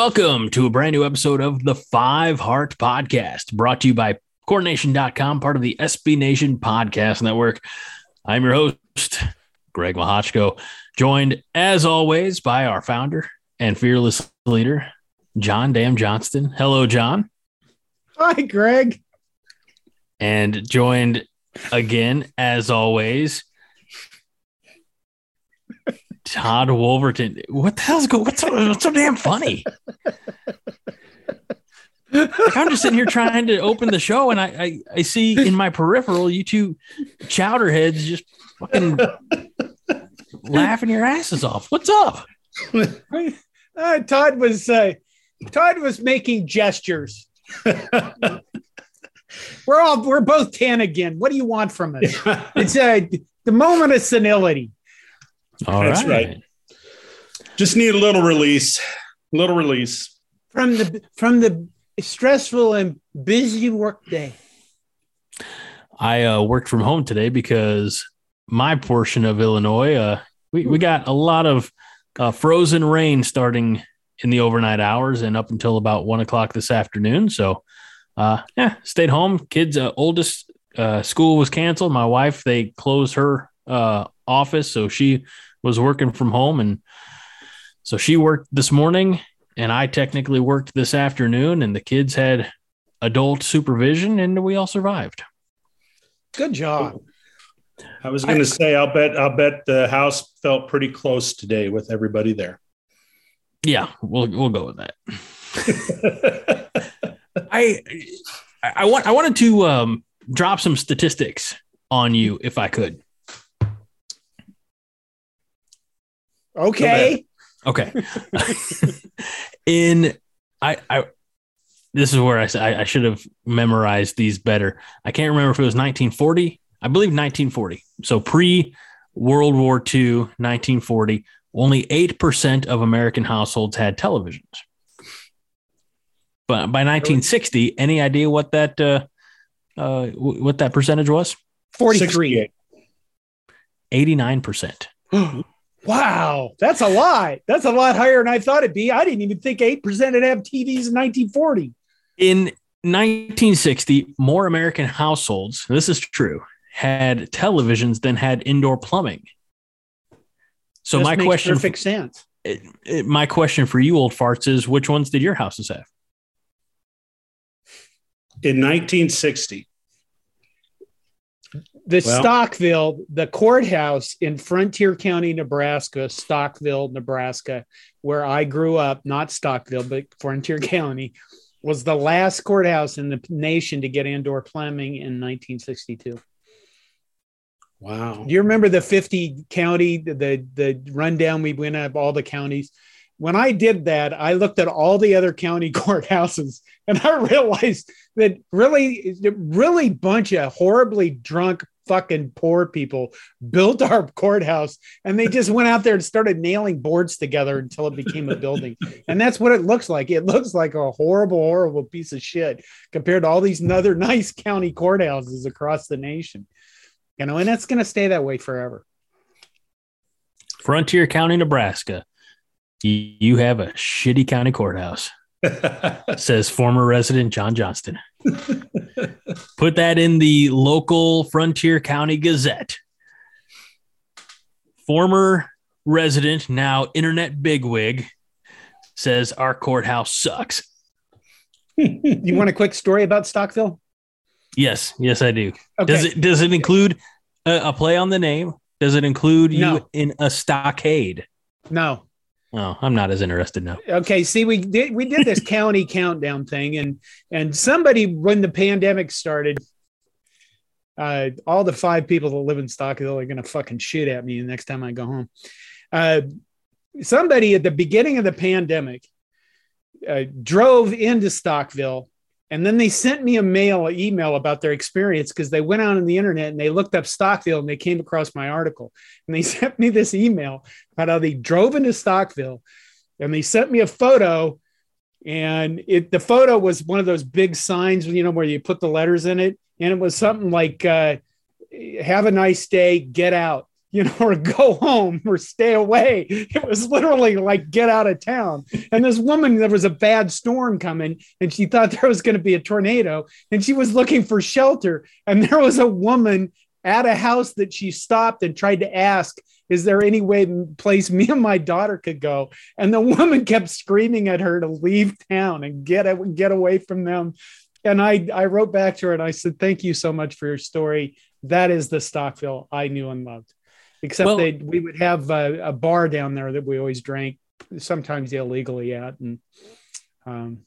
welcome to a brand new episode of the Five Heart Podcast, brought to you by CornNation.com, part of the SB Nation Podcast Network. I'm your host, Greg Mahochko, joined as always by our founder and fearless leader, John Dam Johnston. Hello, John. Hi, Greg. And joined again, as always, Todd Wolverton. What the hell's going? What's so, what's so damn funny? like I'm just sitting here trying to open the show, and I, I I see in my peripheral you two chowderheads just fucking laughing your asses off. What's up? Uh, Todd was uh, Todd was making gestures. we're all we're both tan again. What do you want from us? It's uh, the moment of senility. All That's right. Just need a little release. A little release. from the from the stressful and busy workday. I uh, worked from home today because my portion of Illinois, uh, we, we got a lot of uh, frozen rain starting in the overnight hours and up until about one o'clock this afternoon. So, uh, yeah, stayed home. Kids' uh, oldest uh, school was canceled. My wife, they closed her uh, office. So she was working from home. And so she worked this morning and I technically worked this afternoon. And the kids had adult supervision and we all survived. Good job. I was going to say, I'll bet, I'll bet the house felt pretty close today with everybody there. Yeah, we'll we'll go with that. I I want I wanted to um, drop some statistics on you if I could. Okay. Okay. In I I this is where I said I, I should have memorized these better. I can't remember if it was 1940. I believe 1940. So pre World War II, 1940. Only eight percent of American households had televisions. But by 1960, any idea what that uh, uh, what that percentage was? 43. 89 percent. wow. That's a lot. That's a lot higher than I thought it'd be. I didn't even think 8% would have TVs in 1940. In 1960, more American households, this is true, had televisions than had indoor plumbing. So This my makes question, perfect sense. it- it- my question for you, old farts, is which ones did your houses have? In 1960, The Well- Stockville, the courthouse in Frontier County, Nebraska, Stockville, Nebraska, where I grew up, not Stockville, but Frontier County, was the last courthouse in the nation to get indoor plumbing in 1962. wow. Do you remember the 50 county, the, the, the rundown we went up all the counties? When I did that, I looked at all the other county courthouses and I realized that really, really bunch of horribly drunk fucking poor people built our courthouse and they just went out there and started nailing boards together until it became a building. And that's what it looks like. It looks like a horrible, horrible piece of shit compared to all these other nice county courthouses across the nation. You know, and it's going to stay that way forever. Frontier County, Nebraska. You you have a shitty county courthouse, says former resident John Johnston. Put that in the local Frontier County Gazette. Former resident, now internet bigwig, says our courthouse sucks. you want a quick story about Stockville? Yes, yes, I do. Okay. Does it does it include a, a play on the name? Does it include you No. in a stockade? No. Oh, I'm not as interested now. Okay. See, we did we did this county countdown thing, and and somebody when the pandemic started, uh, all the five people that live in Stockville are gonna fucking shoot at me the next time I go home. Uh, somebody at the beginning of the pandemic uh, drove into Stockville and then they sent me a mail, an email about their experience because they went out on the internet and they looked up Stockville and they came across my article. And they sent me this email about how they drove into Stockville and they sent me a photo. And it the photo was one of those big signs, you know, where you put the letters in it. And it was something like, uh, have a nice day, get out. You know, or go home or stay away. It was literally like get out of town. And this woman, there was a bad storm coming, and she thought there was going to be a tornado, and she was looking for shelter. And there was a woman at a house that she stopped and tried to ask, "Is there any way place me and my daughter could go?" And the woman kept screaming at her to leave town and get get away from them. And I I wrote back to her and I said, "Thank you so much for your story. That is the Stockville I knew and loved." Except well, they we would have a, a, bar down there that we always drank sometimes illegally at and um,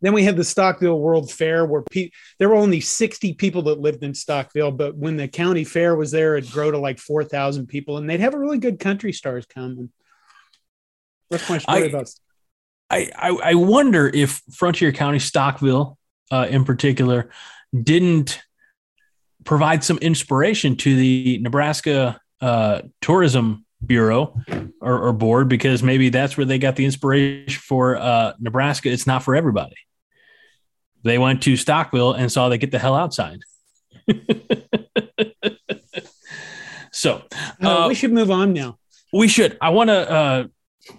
then we had the Stockville World Fair where pe- there were only 60 people that lived in Stockville, but when the county fair was there, it'd grow to like 4,000 people and they'd have a really good country stars come. And what's my story I, about? I, I, I wonder if Frontier County, Stockville uh, in particular, didn't provide some inspiration to the Nebraska uh, Tourism Bureau or, or, board because maybe that's where they got the inspiration for uh, Nebraska. It's not for everybody. They went to Stockville and saw they get the hell outside. so uh, we should move on now. We should. I want to uh,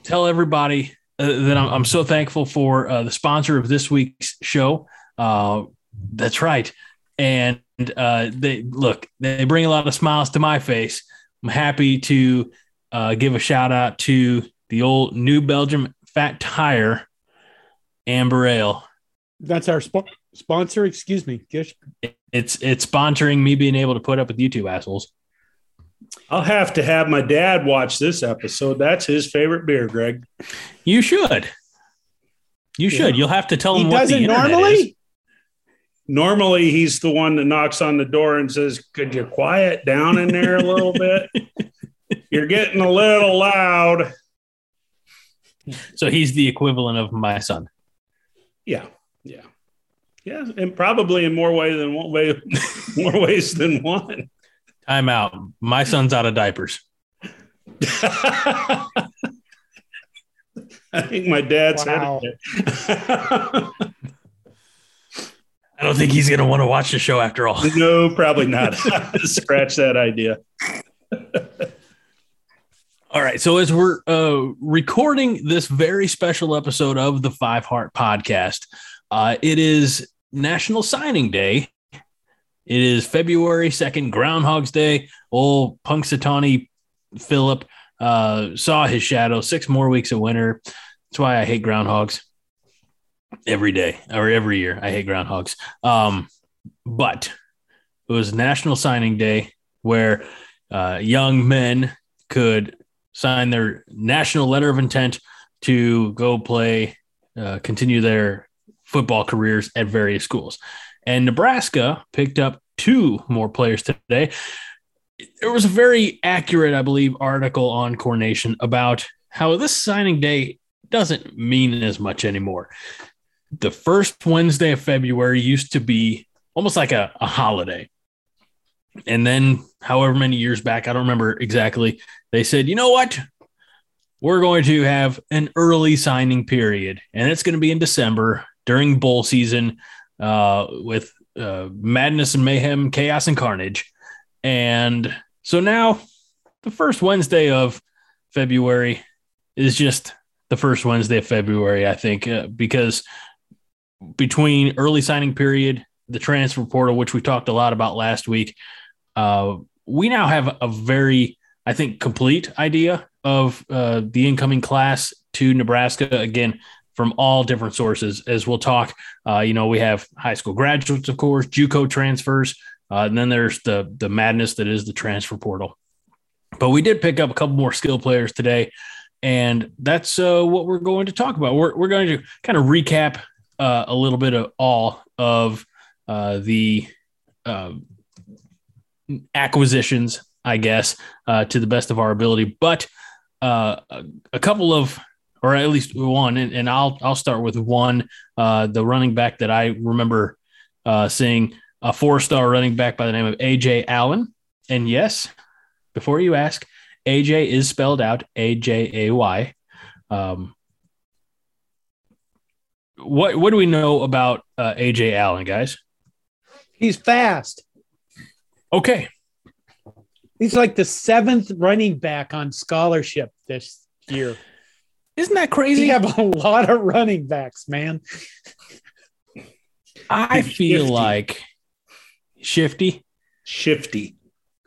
tell everybody uh, that I'm, I'm, so thankful for uh, the sponsor of this week's show. that's right. And uh, they look, they bring a lot of smiles to my face. I'm happy to uh, give a shout out to the old New Belgium Fat Tire Amber Ale. That's our sp- sponsor. Excuse me. Gish. It's it's sponsoring me being able to put up with YouTube assholes. I'll have to have my dad watch this episode. That's his favorite beer, Greg. You should. You should. Yeah. You'll have to tell him he what doesn't normally. Is normally he's the one that knocks on the door and says, Could you quiet down in there a little bit? You're getting a little loud. So he's the equivalent of my son. Yeah. Yeah. Yeah. And probably in more ways than one way, more ways than one. Time out. My son's out of diapers. I think my dad's wow. I don't think he's going to want to watch the show after all. No, probably not. Scratch that idea. all right. So, as we're uh, recording this very special episode of the Five Heart podcast, uh, it is National Signing Day. It is February 2nd, Groundhog's Day. Old Punxsutawney Philip uh, saw his shadow, six more weeks of winter. That's why I hate groundhogs every day or every year. I hate groundhogs. Um, but it was National Signing Day where uh, young men could sign their national letter of intent to go play, uh, continue their football careers at various schools. And Nebraska picked up two more players today. There was a very accurate, I believe, article on CornNation about how this signing day doesn't mean as much anymore the first Wednesday of February used to be almost like a, a holiday. And then, however many years back, I don't remember exactly, they said, you know what? We're going to have an early signing period, and it's going to be in December during bowl season uh, with uh, madness and mayhem, chaos and carnage. And so now the first Wednesday of February is just the first Wednesday of February, I think, uh, because between early signing period, the transfer portal, which we talked a lot about last week, uh, we now have a very, I think, complete idea of uh, the incoming class to Nebraska. Again, from all different sources, as we'll talk. Uh, you know, we have high school graduates, of course, JUCO transfers, uh, and then there's the the madness that is the transfer portal. But we did pick up a couple more skill players today, and that's uh, what we're going to talk about. We're, we're going to kind of recap uh, a little bit of all of uh, the uh, acquisitions, I guess, uh, to the best of our ability. But uh, a couple of, or at least one, and, and I'll I'll start with one. Uh, the running back that I remember seeing a four-star running back by the name of Ajay Allen. And yes, before you ask, AJ is spelled out A J A Y. Um, what what do we know about uh, Ajay Allen, guys? He's fast. Okay. He's like the seventh running back on scholarship this year. Isn't that crazy? We have a lot of running backs, man. I feel Shifty. like shifty. Shifty.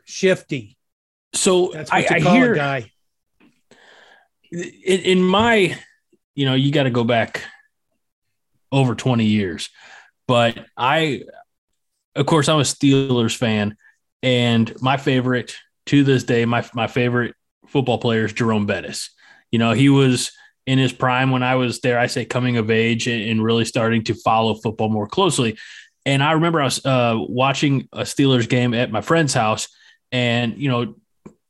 Shifty. So That's I, what you I call hear a guy. in, in my, you know, you got to go back over 20 years. But I, of course, I'm a Steelers fan, and my favorite to this day, my my favorite football player is Jerome Bettis. You know, he was in his prime when I was there. I say coming of age and, and really starting to follow football more closely. And I remember I was uh, watching a Steelers game at my friend's house, and you know,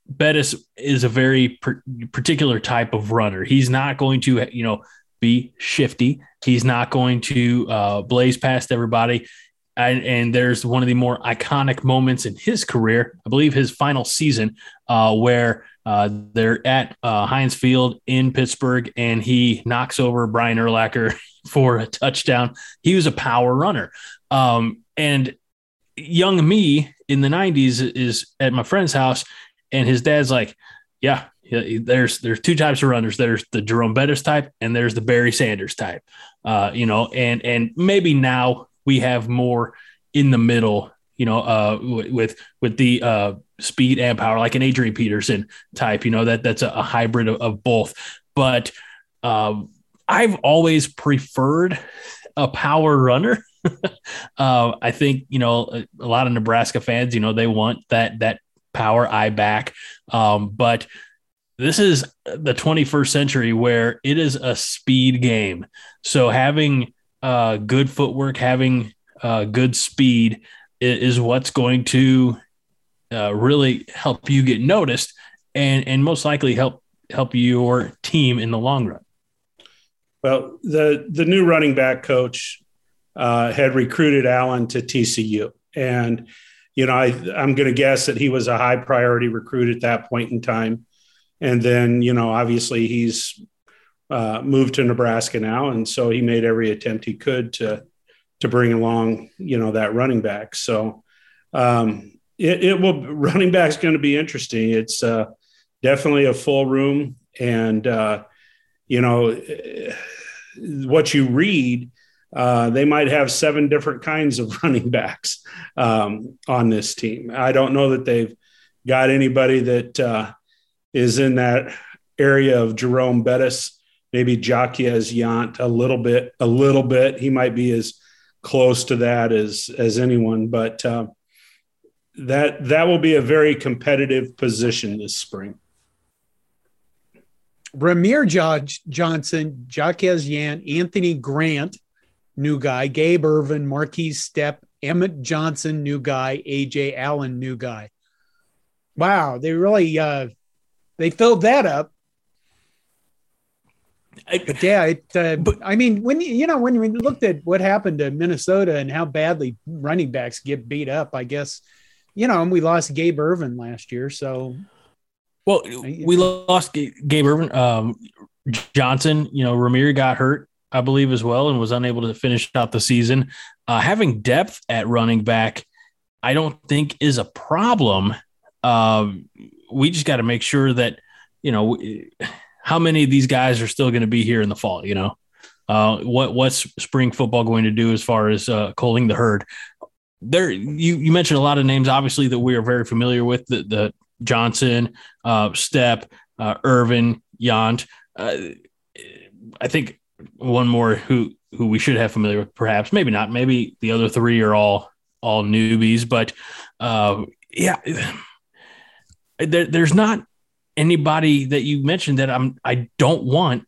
Bettis is a very per- particular type of runner. He's not going to, you know, be shifty. He's not going to uh, blaze past everybody. And, and there's one of the more iconic moments in his career, I believe his final season, uh, where uh, they're at uh, Heinz Field in Pittsburgh and he knocks over Brian Urlacher for a touchdown. He was a power runner. Um, and young me in the 90s is at my friend's house, and his dad's like, Yeah, there's there's two types of runners. There's the Jerome Bettis type, and there's the Barry Sanders type. Uh, you know, and and maybe now we have more in the middle. You know, uh, with with the uh, speed and power, like an Adrian Peterson type. You know that that's a, a hybrid of, of both. But um, I've always preferred a power runner. uh, I think you know a, a lot of Nebraska fans. You know they want that that power eye back, um, but this is the 21st century where it is a speed game. So having uh, good footwork, having uh, good speed is, what's going to uh, really help you get noticed and and most likely help help your team in the long run. Well, the the new running back coach uh, had recruited Allen to TCU, and you know I I'm going to guess that he was a high priority recruit at that point in time, and then you know obviously he's uh, moved to Nebraska now, and so he made every attempt he could to to bring along you know that running back. So um, it, it will running back's going to be interesting. It's uh, definitely a full room, and uh, you know what you read. Uh, they might have seven different kinds of running backs um, on this team. I don't know that they've got anybody that uh, is in that area of Jerome Bettis, maybe Jaquez Yant a little bit, a little bit. He might be as close to that as as anyone, but uh, that that will be a very competitive position this spring. Rahmir Judge Johnson, Jaquez Yant, Anthony Grant, new guy, Gabe Ervin, Markese Stepp, Emmett Johnson, new guy, Ajay Allen, new guy. Wow, they really uh they filled that up. But yeah, it. Uh, But- I mean, when you you know when we looked at what happened to Minnesota and how badly running backs get beat up, I guess you know, and we lost Gabe Ervin last year, so Well, we lost Gabe Ervin. Um, Johnson, you know, Rahmir got hurt, I believe, as well, and was unable to finish out the season. Uh, having depth at running back, I don't think is a problem. Um, we just got to make sure that, you know, how many of these guys are still going to be here in the fall, you know? Uh, what what's spring football going to do as far as uh, the herd? There, you you mentioned a lot of names, obviously that we are very familiar with. The, the Johnson, uh, Stepp, uh, Ervin, Yant. Uh, I think one more who who we should have familiar with, perhaps maybe not. Maybe the other three are all all newbies, but uh, yeah, there, there's not anybody that you mentioned that I'm I don't want.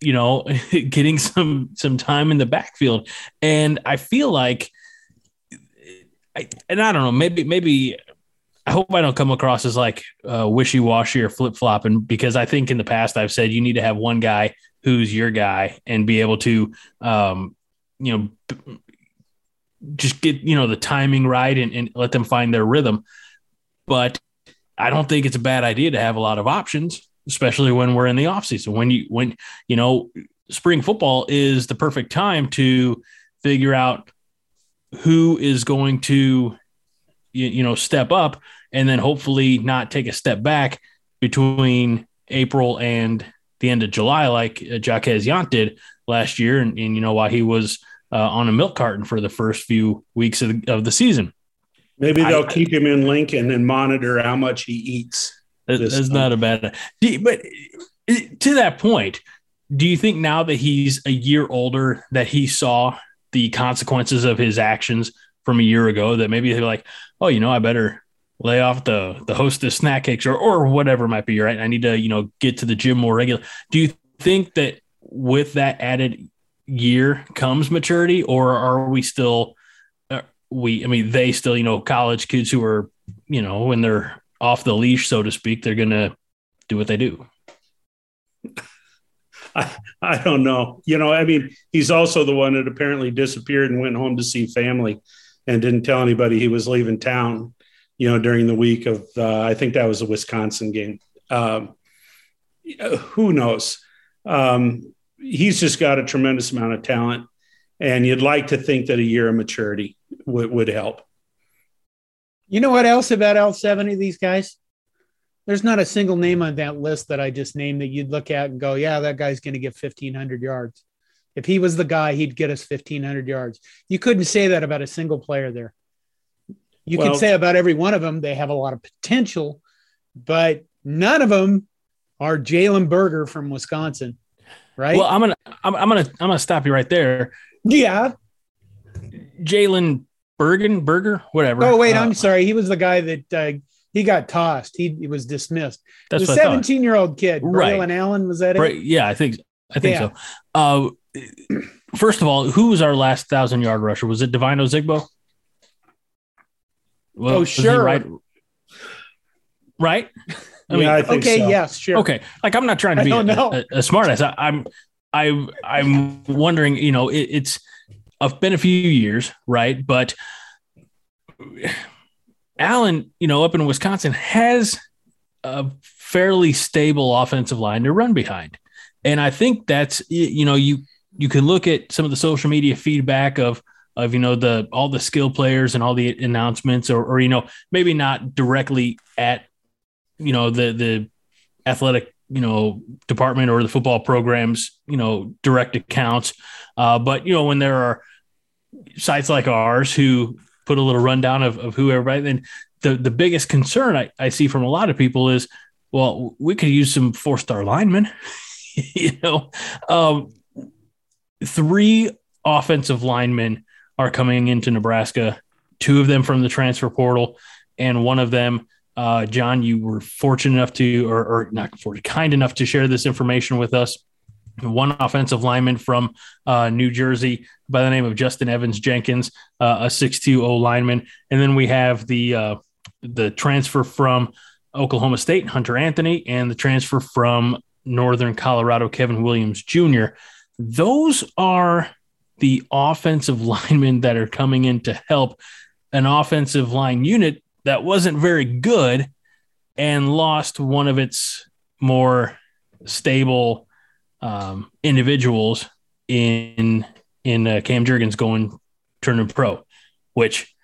You know, getting some some time in the backfield, and I feel like, I, and I don't know, maybe maybe I hope I don't come across as like uh, wishy washy or flip flopping because I think in the past I've said you need to have one guy who's your guy and be able to, um, you know, b- just get you know the timing right and, and let them find their rhythm. But I don't think it's a bad idea to have a lot of options, especially when we're in the off season. When you when you know spring football is the perfect time to figure out who is going to you, you know step up and then hopefully not take a step back between April and the end of July like uh, Jaquez Yant did last year, and, and you know why he was uh, on a milk carton for the first few weeks of the, of the season. Maybe they'll I, keep him in Lincoln and monitor how much he eats. That's not a bad. But uh, to that point, do you think now that he's a year older that he saw the consequences of his actions from a year ago that maybe they're like, oh, you know, I better lay off the the hostess snack cakes or or whatever might be right. I need to you know get to the gym more regular. Do you think that with that added year comes maturity, or are we still we? I mean, they still you know college kids who are you know when they're off the leash, so to speak, they're gonna do what they do. I, I don't know. You know, I mean, he's also the one that apparently disappeared and went home to see family and didn't tell anybody he was leaving town, you know, during the week of, uh, I think that was a Wisconsin game. Um, who knows? Um, he's just got a tremendous amount of talent. And you'd like to think that a year of maturity would, would help. You know what else about all 70 of these guys? There's not a single name on that list that I just named that you'd look at and go, yeah, that guy's going to get 1,500 yards. If he was the guy, he'd get us 1,500 yards. You couldn't say that about a single player there. You well, can say about every one of them, they have a lot of potential, but none of them are Jalen Berger from Wisconsin, right? Well, I'm gonna, I'm, I'm gonna, I'm gonna stop you right there. Yeah, Jalen Bergen, Berger, whatever. Oh wait, uh, I'm sorry. He was the guy that uh, he got tossed. He, he was dismissed. That's the 17 year old kid, right. Braylon Allen, was that it? Yeah, I think I think yeah. so. Uh, first of all, who was our last thousand yard rusher? Was it Devine Ozigbo? Well, oh, sure. Right. Right. I mean, I okay. So. Yes. Sure. Okay. Like I'm not trying to be a, a, a smartass. I, I'm, I, I'm wondering. You know, it, it's I've been a few years, right? But Allen, you know, up in Wisconsin has a fairly stable offensive line to run behind. And I think that's you know, you you can look at some of the social media feedback of of you know the all the skill players and all the announcements or or you know, maybe not directly at you know the the athletic you know department or the football programs you know direct accounts uh, but you know when there are sites like ours who put a little rundown of, of who everybody. Then the the biggest concern I, I see from a lot of people is, well, we could use some four star linemen. you know, um, three offensive linemen are coming into Nebraska. Two of them from the transfer portal, and one of them, uh, John, you were fortunate enough to, or, or not fortunate, kind enough to share this information with us one offensive lineman from uh, New Jersey by the name of Justin Evans Jenkins, uh, a 6'2 O lineman. And then we have the uh, the transfer from Oklahoma State, Hunter Anthony, and the transfer from Northern Colorado, Kevin Williams Jr. Those are the offensive linemen that are coming in to help an offensive line unit that wasn't very good and lost one of its more stable um, individuals in in uh, Cam Jurgens going turning pro, which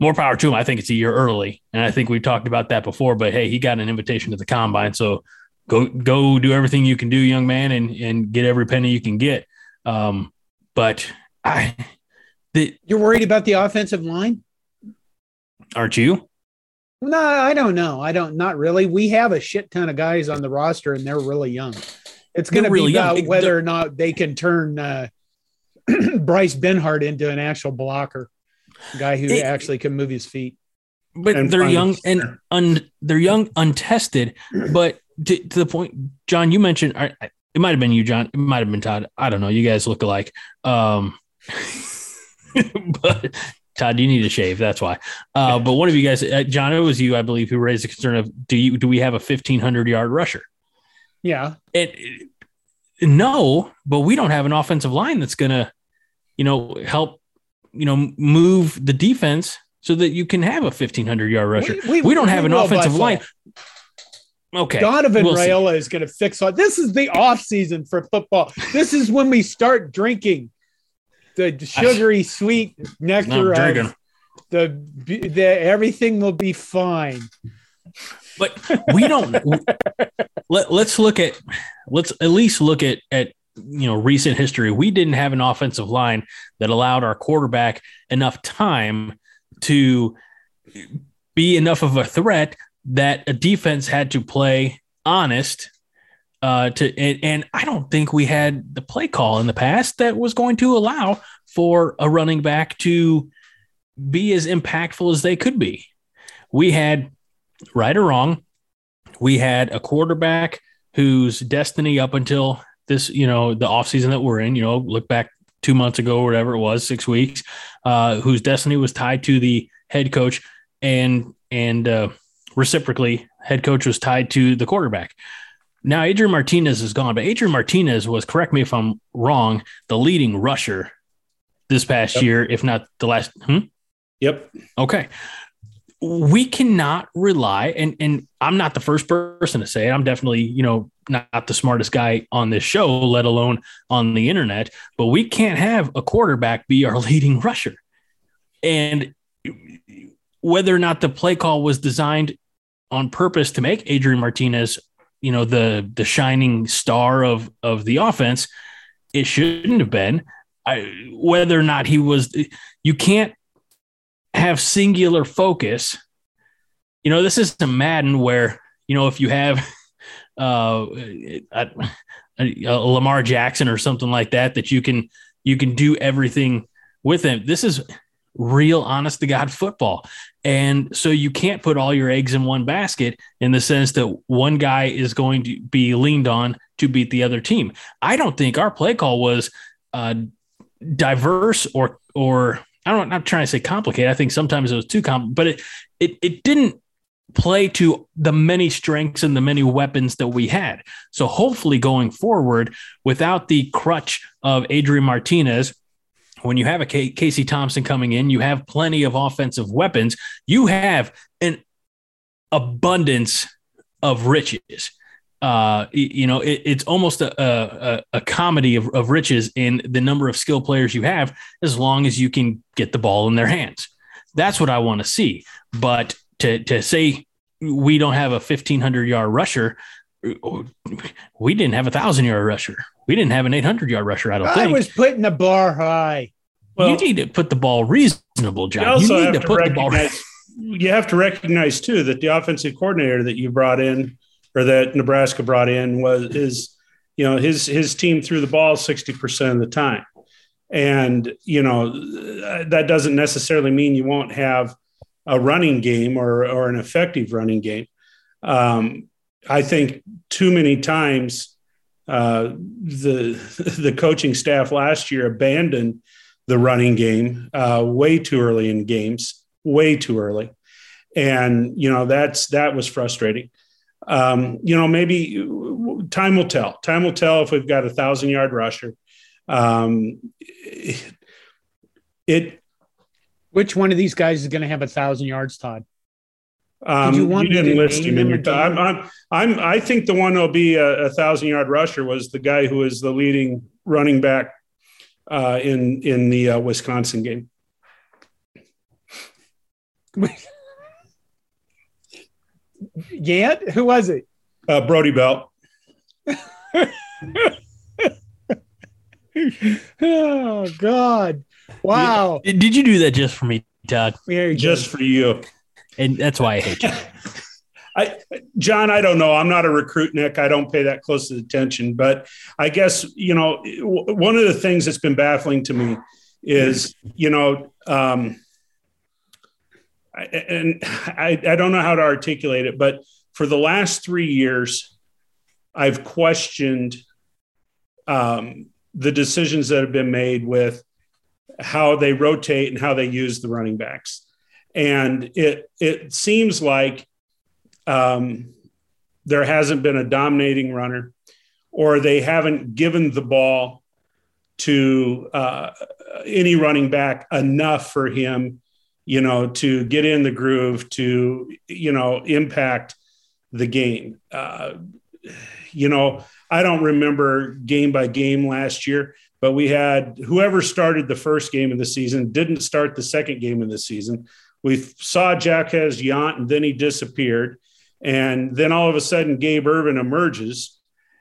more power to him. I think it's a year early, and I think we've talked about that before. But hey, he got an invitation to the combine, so go go do everything you can do, young man, and and get every penny you can get. Um, but I, the, you're worried about the offensive line, aren't you? No, I don't know. I don't. Not really. We have a shit ton of guys on the roster, and they're really young. It's going to really be about young. whether or not they can turn uh, Bryce Benhart into an actual blocker, guy who it, actually can move his feet. But they're young and un, they're young, untested. But to, to the point, John, you mentioned it might have been you, John. It might have been Todd. I don't know. You guys look alike. Um, but Todd, you need to shave. That's why. Uh, but one of you guys, uh, John, it was you, I believe, who raised the concern of do you do we have a fifteen hundred yard rusher? Yeah. It, no, but we don't have an offensive line that's going to, you know, help, you know, move the defense so that you can have a 1500 yard rusher. We, we, we don't we have an offensive line. Okay. Donovan we'll Raiola is going to fix all. This is the off season for football. This is when we start drinking the sugary sweet nectar the, the everything will be fine. But we don't. let, let's look at. Let's at least look at at you know recent history. We didn't have an offensive line that allowed our quarterback enough time to be enough of a threat that a defense had to play honest uh, to and, and, I don't think we had the play call in the past that was going to allow for a running back to be as impactful as they could be. We had right or wrong, we had a quarterback whose destiny up until this, you know, the offseason that we're in, you know, look back two months ago whatever it was, six weeks, uh, whose destiny was tied to the head coach and and uh, reciprocally, head coach was tied to the quarterback. Now Adrian Martinez is gone, but Adrian Martinez was, correct me if I'm wrong, the leading rusher this past yep. year, if not the last. Hmm? Yep. Okay. We cannot rely, and and I'm not the first person to say it. I'm definitely, you know, not the smartest guy on this show, let alone on the internet. But we can't have a quarterback be our leading rusher. And whether or not the play call was designed on purpose to make Adrian Martinez, you know, the the shining star of of the offense, it shouldn't have been. I, whether or not he was, you can't have singular focus. You know, this isn't a Madden where you know if you have uh, a, a Lamar Jackson or something like that that you can you can do everything with him. This is real honest to God football. And so you can't put all your eggs in one basket in the sense that one guy is going to be leaned on to beat the other team. I don't think our play call was uh, diverse or, or I don't, I'm trying to say complicated. I think sometimes it was too complicated, but it, it, it didn't play to the many strengths and the many weapons that we had. So hopefully going forward without the crutch of Adrian Martinez, when you have a K- Casey Thompson coming in, you have plenty of offensive weapons. You have an abundance of riches. Uh, you know, it, it's almost a, a, a comedy of, of riches in the number of skill players you have, as long as you can get the ball in their hands. That's what I want to see. But to to say we don't have a fifteen hundred yard rusher, we didn't have a thousand yard rusher. We didn't have an 800 yard rusher. I don't I think. I was putting the bar high. Well, you need to put the ball reasonable, John. You, you need to, to put the ball. You have to recognize too that the offensive coordinator that you brought in, or that Nebraska brought in, was is you know his his team threw the ball 60 percent of the time, and you know that doesn't necessarily mean you won't have a running game or or an effective running game. Um, I think too many times uh, the the coaching staff last year abandoned the running game uh, way too early in games, way too early, and you know that's that was frustrating. Um, you know, maybe time will tell. Time will tell if we've got a thousand yard rusher. Um, it. Which one of these guys is going to have a thousand yards, Todd? Um, Did you, want you didn't list him in your. I'm, I'm, I'm, i think the one that'll be a, a, thousand yard rusher was the guy who was the leading running back uh, in in the uh, Wisconsin game. Yet, who was it? Uh, Brody Belt. oh God! Wow! Did you do that just for me, Todd? Just for you and that's why I hate you. I, John, I don't know. I'm not a recruit, Nick. I don't pay that close attention. But I guess, you know, one of the things that's been baffling to me is, you know, um, I, and I, I don't know how to articulate it, but for the last three years, I've questioned um, the decisions that have been made with how they rotate and how they use the running backs. And it it seems like um, there hasn't been a dominating runner, or they haven't given the ball to uh, any running back enough for him, you know, to get in the groove, to you know, impact the game. Uh, you know, I don't remember game by game last year, but we had whoever started the first game of the season didn't start the second game of the season. We saw Jaquez Yant and then he disappeared. And then all of a sudden, Gabe Ervin emerges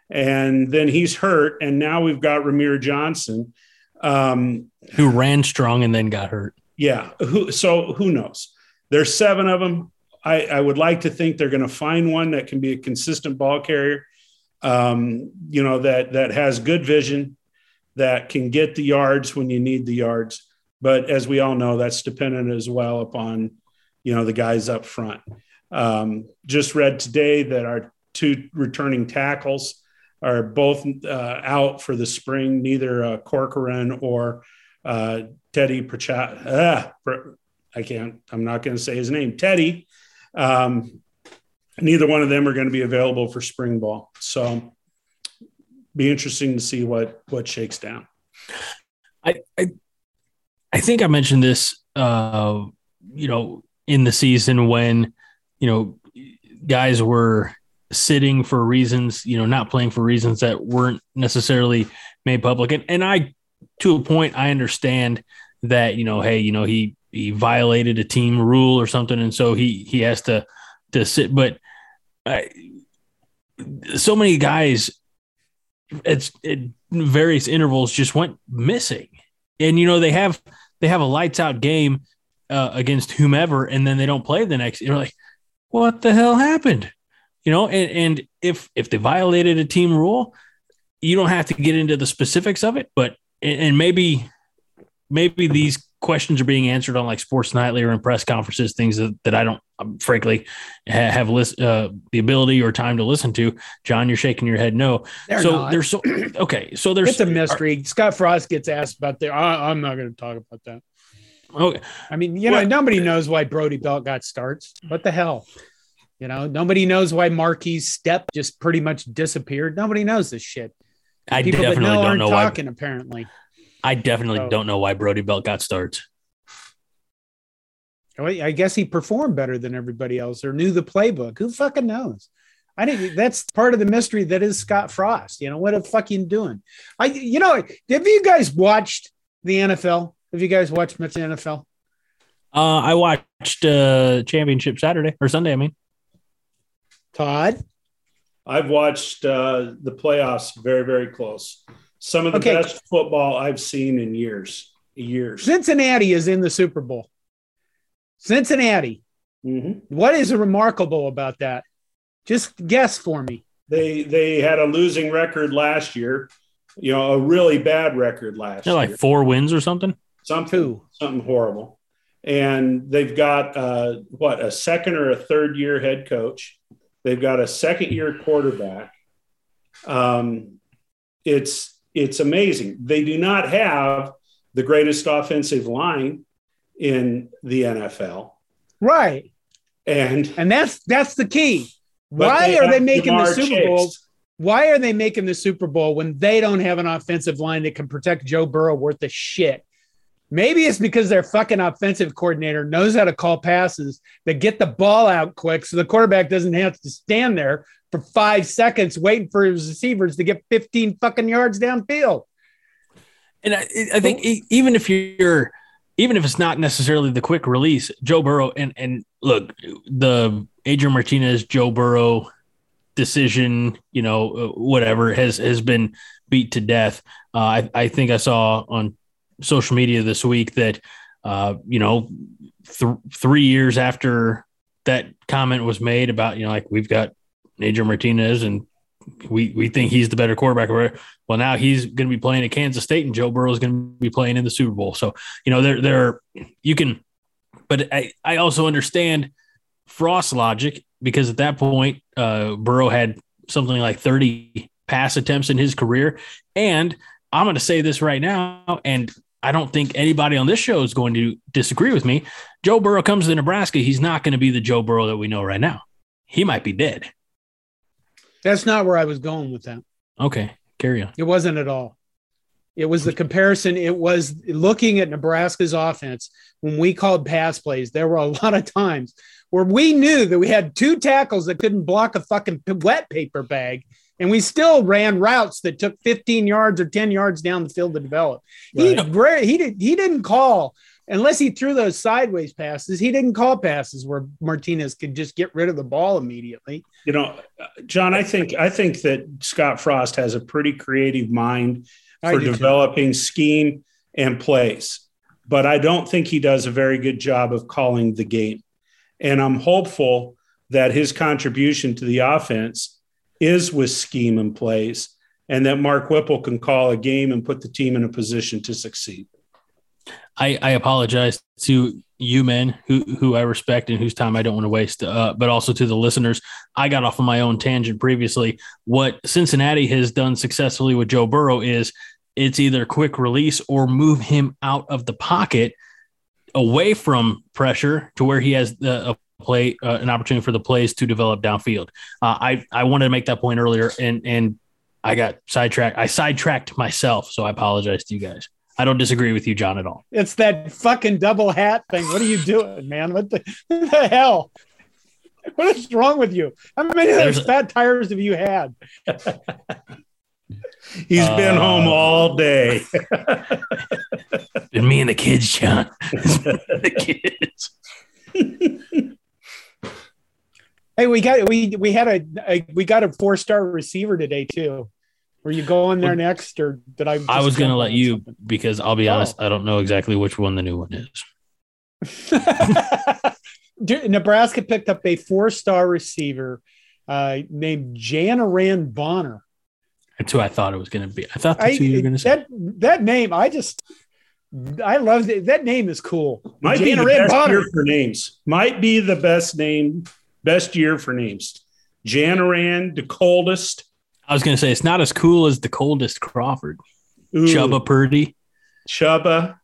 and then he's hurt. And now we've got Rahmir Johnson. Um, who ran strong and then got hurt. Yeah. Who, so who knows? There's seven of them. I, I would like to think they're going to find one that can be a consistent ball carrier, um, you know, that that has good vision, that can get the yards when you need the yards. But as we all know, that's dependent as well upon, you know, the guys up front. Um, just read today that our two returning tackles are both uh, out for the spring. Neither uh, Corcoran or uh, Teddy Pritchett. Ah, I can't. I'm not going to say his name. Teddy. Um, neither one of them are going to be available for spring ball. So, be interesting to see what what shakes down. I I, I think I mentioned this. Uh, you know, in the season when you know guys were sitting for reasons, you know, not playing for reasons that weren't necessarily made public. And, and I, to a point, I understand that, you know, hey, you know, he, he violated a team rule or something. And so he, he has to, to sit, but I, so many guys at, at various intervals just went missing. And, you know, they have, they have a lights out game uh, against whomever, and then they don't play the next. You're like, what the hell happened? you know, and, and if if they violated a team rule, you don't have to get into the specifics of it, but and maybe maybe these questions are being answered on like Sports Nightly or in press conferences, things that, that I don't, um, frankly, ha- have list, uh, the ability or time to listen to. John, you're shaking your head no. They're so not. there's so okay. So there's it's a mystery. Are, Scott Frost gets asked about there. I'm not going to talk about that. Okay. I mean, you know, well, nobody knows why Brody Belt got starts. What the hell? You know, nobody knows why Markese Stepp just pretty much disappeared. Nobody knows this shit. I People definitely know don't know talking, why. Apparently, I definitely so, don't know why Brody Belt got starts. I guess he performed better than everybody else or knew the playbook. Who fucking knows? I didn't. That's part of the mystery that is Scott Frost. You know what the fuck you doing? I, you know, have you guys watched the NFL? Have you guys watched much NFL? Uh, I watched uh, Championship Saturday or Sunday. I mean, Todd? I've watched uh, the playoffs very, very close. Some of the okay. best football I've seen in years. Years. Cincinnati is in the Super Bowl. Cincinnati. Mm-hmm. What is remarkable about that? Just guess for me. They they had a losing record last year. You know, a really bad record last They're year. Like four wins or something. Something. Two. Something horrible. And they've got uh, what a second or a third year head coach They've got a second year quarterback. Um, it's it's amazing. They do not have the greatest offensive line in the NFL. Right. And and that's that's the key. Why are they making the Super Chase. Bowl? Why are they making the Super Bowl when they don't have an offensive line that can protect Joe Burrow worth a shit? Maybe it's because their fucking offensive coordinator knows how to call passes that get the ball out quick so the quarterback doesn't have to stand there for five seconds waiting for his receivers to get 15 fucking yards downfield. And I, I think even if you're, even if it's not necessarily the quick release, Joe Burrow and and look, the Adrian Martinez Joe Burrow decision, you know, uh, whatever has has been beat to death. Uh, I I think I saw on social media this week that uh, you know th- three years after that comment was made about you know like we've got Adrian Martinez and we we think he's the better quarterback. Well, now he's going to be playing at Kansas State, and Joe Burrow is going to be playing in the Super Bowl. So you know there there you can, but I I also understand Frost logic because at that point uh, Burrow had something like thirty pass attempts in his career, and I'm going to say this right now, and I don't think anybody on this show is going to disagree with me. Joe Burrow comes to Nebraska. He's not going to be the Joe Burrow that we know right now. He might be dead. That's not where I was going with that. Okay, carry on. It wasn't at all. It was the comparison. It was looking at Nebraska's offense when we called pass plays. There were a lot of times where we knew that we had two tackles that couldn't block a fucking wet paper bag and we still ran routes that took 15 yards or 10 yards down the field to develop. He he did he didn't call unless he threw those sideways passes. He didn't call passes where Martinez could just get rid of the ball immediately. You know, John, I think I think that Scott Frost has a pretty creative mind for do too. developing scheme and plays, but I don't think he does a very good job of calling the game. And I'm hopeful that his contribution to the offense is with scheme and plays, and that Mark Whipple can call a game and put the team in a position to succeed. I, I apologize to you men who who I respect and whose time I don't want to waste, uh, but also to the listeners. I got off on my own tangent previously. What Cincinnati has done successfully with Joe Burrow is it's either quick release or move him out of the pocket away from pressure to where he has the, a play uh, an opportunity for the plays to develop downfield. Uh, I I wanted to make that point earlier and and I got sidetracked. I sidetracked myself, so I apologize to you guys. I don't disagree with you, John, at all. It's that fucking double hat thing. What are you doing, man? What the, what the hell? What is wrong with you? How many of those fat tires have you had? He's been Uh, home all day. Been me and the kids, John. the kids. Hey, we got we we had a, a we got a four star receiver today too. Were you going there next, or did I? I was going to let on you because I'll be Oh. honest, I don't know exactly which one the new one is. Dude, Nebraska picked up a four star receiver uh, named Janiran Bonner. That's who I thought it was going to be. I thought I, that's who you were going to say. that that name, I just I love it. That name is cool. Might be the Janiran best Bonner. year for names. Might be the best name, best year for names. Janiran, the coldest. I was going to say it's not as cool as the coldest Crawford. Ooh, Chubba Purdy. Chubba.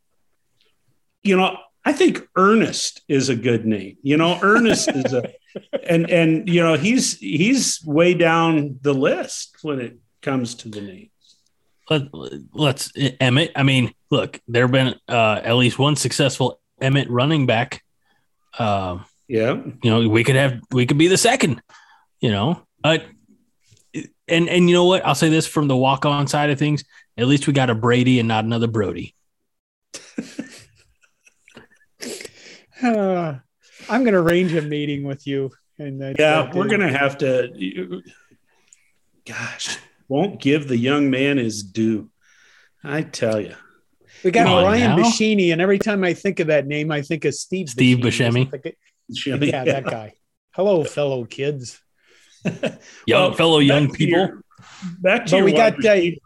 You know, I think Ernest is a good name. You know, Ernest is a, and and you know he's he's way down the list when it comes to the name. Let, let's Emmett. I mean, look, there have been uh, at least one successful Emmett running back. Um, Yeah, you know, we could have we could be the second. You know, uh, and and you know what? I'll say this from the walk on side of things. At least we got a Brady and not another Brody. Uh, I'm going to arrange a meeting with you. And that, yeah, that, we're uh, gonna have to. Gosh, won't give the young man his due. I tell you. We got Come on Ryan now. Bashini, and every time I think of that name, I think of Steve. Steve Buscemi. Buscemi. Yeah, that guy. Hello, fellow kids. Young Well, fellow young people. your- back to But your we wide got, uh, receiver.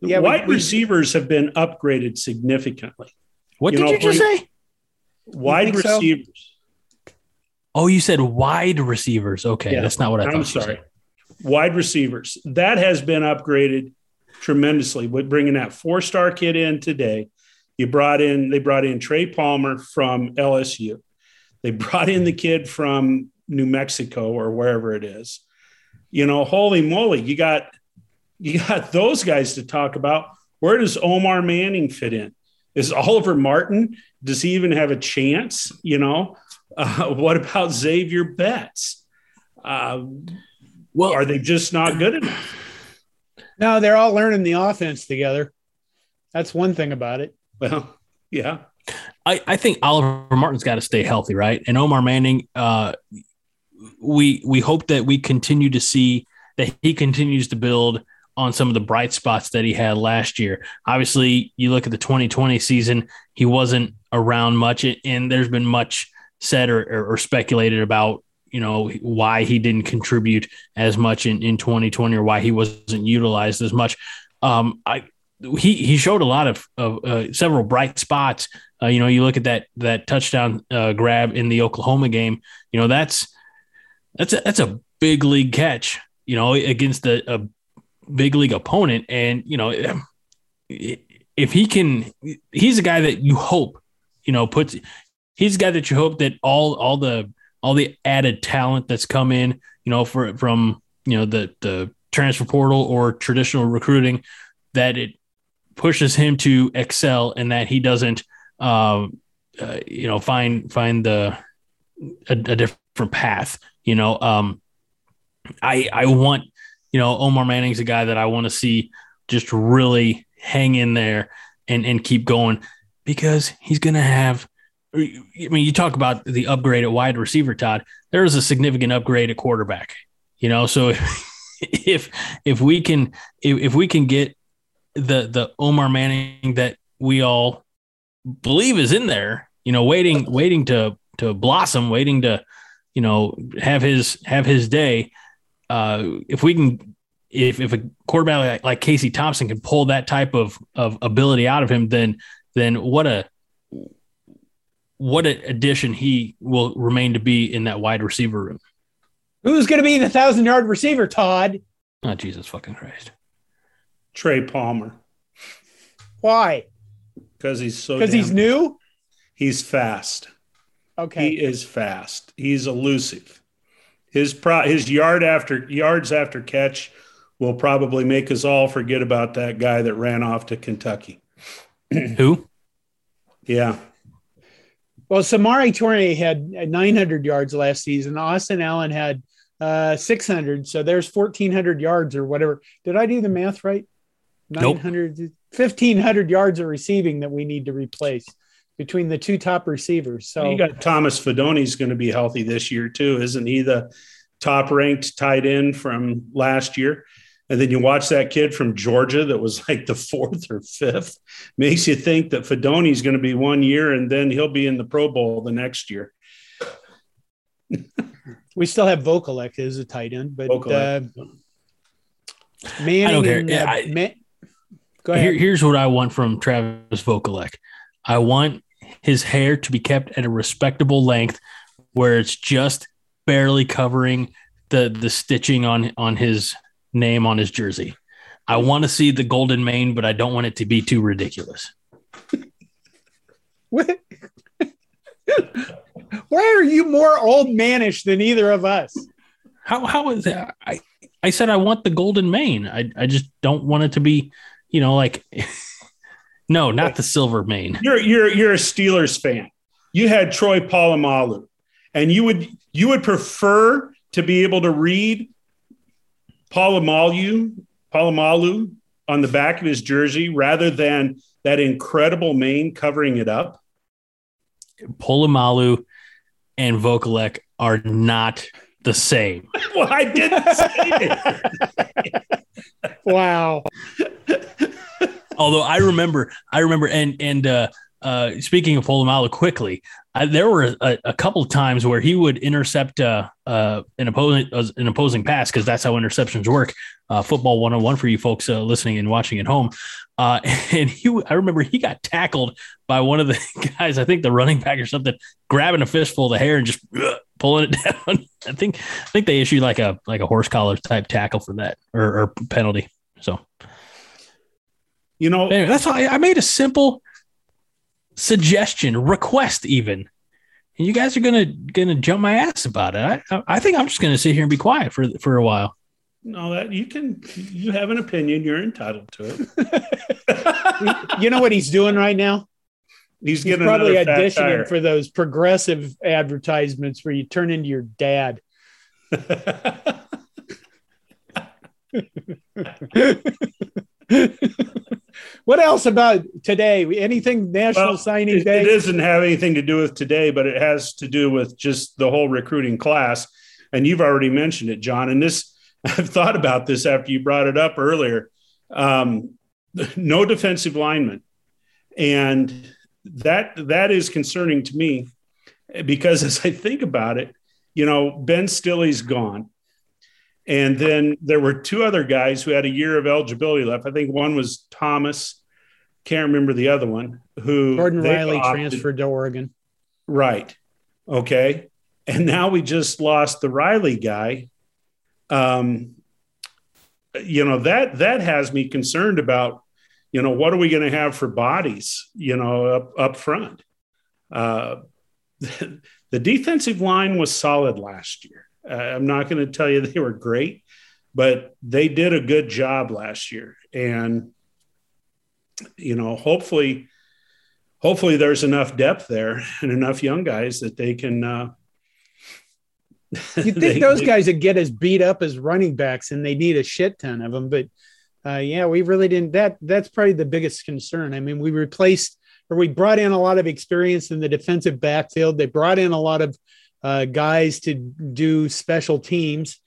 yeah, wide we- receivers have been upgraded significantly. what you did know, you just say? Wide think so? receivers. Oh, you said wide receivers. Okay, Yeah. that's not what I thought. I'm you sorry. said. Wide receivers. That has been upgraded tremendously with bringing that four star kid in today. You brought in, they brought in Trey Palmer from LSU. They brought in the kid from New Mexico or wherever it is. You know, holy moly, you got you got those guys to talk about. Where does Omar Manning fit in? Is Oliver Martin? Does he even have a chance? You know, uh, what about Xavier Betts? Uh, Well, are they just not good enough? No, they're all learning the offense together. That's one thing about it. Well, yeah, I, I think Oliver Martin's got to stay healthy, right? And Omar Manning, uh, we we hope that we continue to see that he continues to build on some of the bright spots that he had last year. Obviously, you look at the 2020 season, he wasn't around much, and there's been much said or, or, speculated about you know why he didn't contribute as much in, in 2020 or why he wasn't utilized as much. Um, I he he showed a lot of, of uh, several bright spots. Uh, you know, you look at that that touchdown uh, grab in the Oklahoma game. You know, that's that's a, that's a big league catch. You know, against a, a big league opponent, and you know, if he can, he's a guy that you hope, you know, puts. He's a guy that you hope that all all the all the added talent that's come in, you know, for from you know the the transfer portal or traditional recruiting, that it pushes him to excel and that he doesn't um, uh, you know find find the a, a different path you know um i i want you know, Omar Manning's a guy that I want to see just really hang in there and and keep going because he's going to have. I mean, you talk about the upgrade at wide receiver, Todd. There is a significant upgrade at quarterback. You know, so if if we can if, if we can get the the Omar Manning that we all believe is in there, you know, waiting waiting to to blossom, waiting to you know have his have his day. Uh, if we can, if if a quarterback like, like Casey Thompson can pull that type of of ability out of him, then then what a what an addition he will remain to be in that wide receiver room. Who's going to be the thousand yard receiver, Todd? Oh Jesus fucking Christ! Trey Palmer. Why? Because he's so. Because he's new. He's fast. Okay. He is fast. He's elusive. His pro his yard after yards after catch will probably make us all forget about that guy that ran off to Kentucky. Who? Yeah. Well, Samori Toure had 900 yards last season. Austin Allen had uh, 600. So there's 1,400 yards or whatever. Did I do the math right? 900, nope. 1,500 yards of receiving that we need to replace between the two top receivers. So you got Thomas Fidone's going to be healthy this year too, isn't he? The top ranked tight end from last year. And then you watch that kid from Georgia that was like the fourth or fifth. Makes you think that Fidone's going to be one year and then he'll be in the Pro Bowl the next year. we still have Vokolek as a tight end, but uh, Manning I don't care. And, uh, I, Man- Go ahead. Here, here's what I want from Travis Vokolek. I want his hair to be kept at a respectable length where it's just barely covering the the stitching on on his name on his jersey. I want to see the golden mane, but I don't want it to be too ridiculous. Why are you more old manish than either of us? How how is that? I I said I want the golden mane. I I just don't want it to be, you know, like no, not the silver mane. You're you're you're a Steelers fan. You had Troy Polamalu, and you would you would prefer to be able to read Polamalu Polamalu on the back of his jersey rather than that incredible mane covering it up. Polamalu and Vokolek are not the same. well, I didn't say it. wow. Although I remember, I remember, and and uh, uh, speaking of Polamalu quickly, I, there were a, a, couple times where he would intercept uh, uh, an opposing uh, an opposing pass because that's how interceptions work. Uh, football 101 for you folks uh, listening and watching at home. Uh, and he, I remember he got tackled by one of the guys, I think the running back or something, grabbing a fistful of the hair and just uh, pulling it down. I think I think they issued like a like a horse collar type tackle for that or, or penalty. So you know, anyway, that's why I made a simple suggestion, request, even. And you guys are gonna gonna jump my ass about it. I I think I'm just gonna sit here and be quiet for for a while. No, that you can. You have an opinion. You're entitled to it. you know what he's doing right now? He's, he's probably auditioning for those progressive advertisements where you turn into your dad. what else about today? Anything National well, Signing it, Day? It doesn't have anything to do with today, but it has to do with just the whole recruiting class. And you've already mentioned it, John. And this, I've thought about this after you brought it up earlier. Um, no defensive lineman, and that that is concerning to me because as I think about it, you know, Ben Stille's gone. And then there were two other guys who had a year of eligibility left. I think one was Thomas. Can't remember the other one. Who Jordon Riley opted. transferred to Oregon. Right. Okay. And now we just lost the Riley guy. Um, you know that that has me concerned about. You know what are we going to have for bodies? You know up up front. Uh, the defensive line was solid last year. Uh, I'm not going to tell you they were great, but they did a good job last year. And, you know, hopefully, hopefully there's enough depth there and enough young guys that they can, uh, You think those guys would get as beat up as running backs, and they need a shit ton of them. But uh, yeah, we really didn't. That that's probably the biggest concern. I mean, we replaced or we brought in a lot of experience in the defensive backfield. They brought in a lot of uh, guys to do special teams.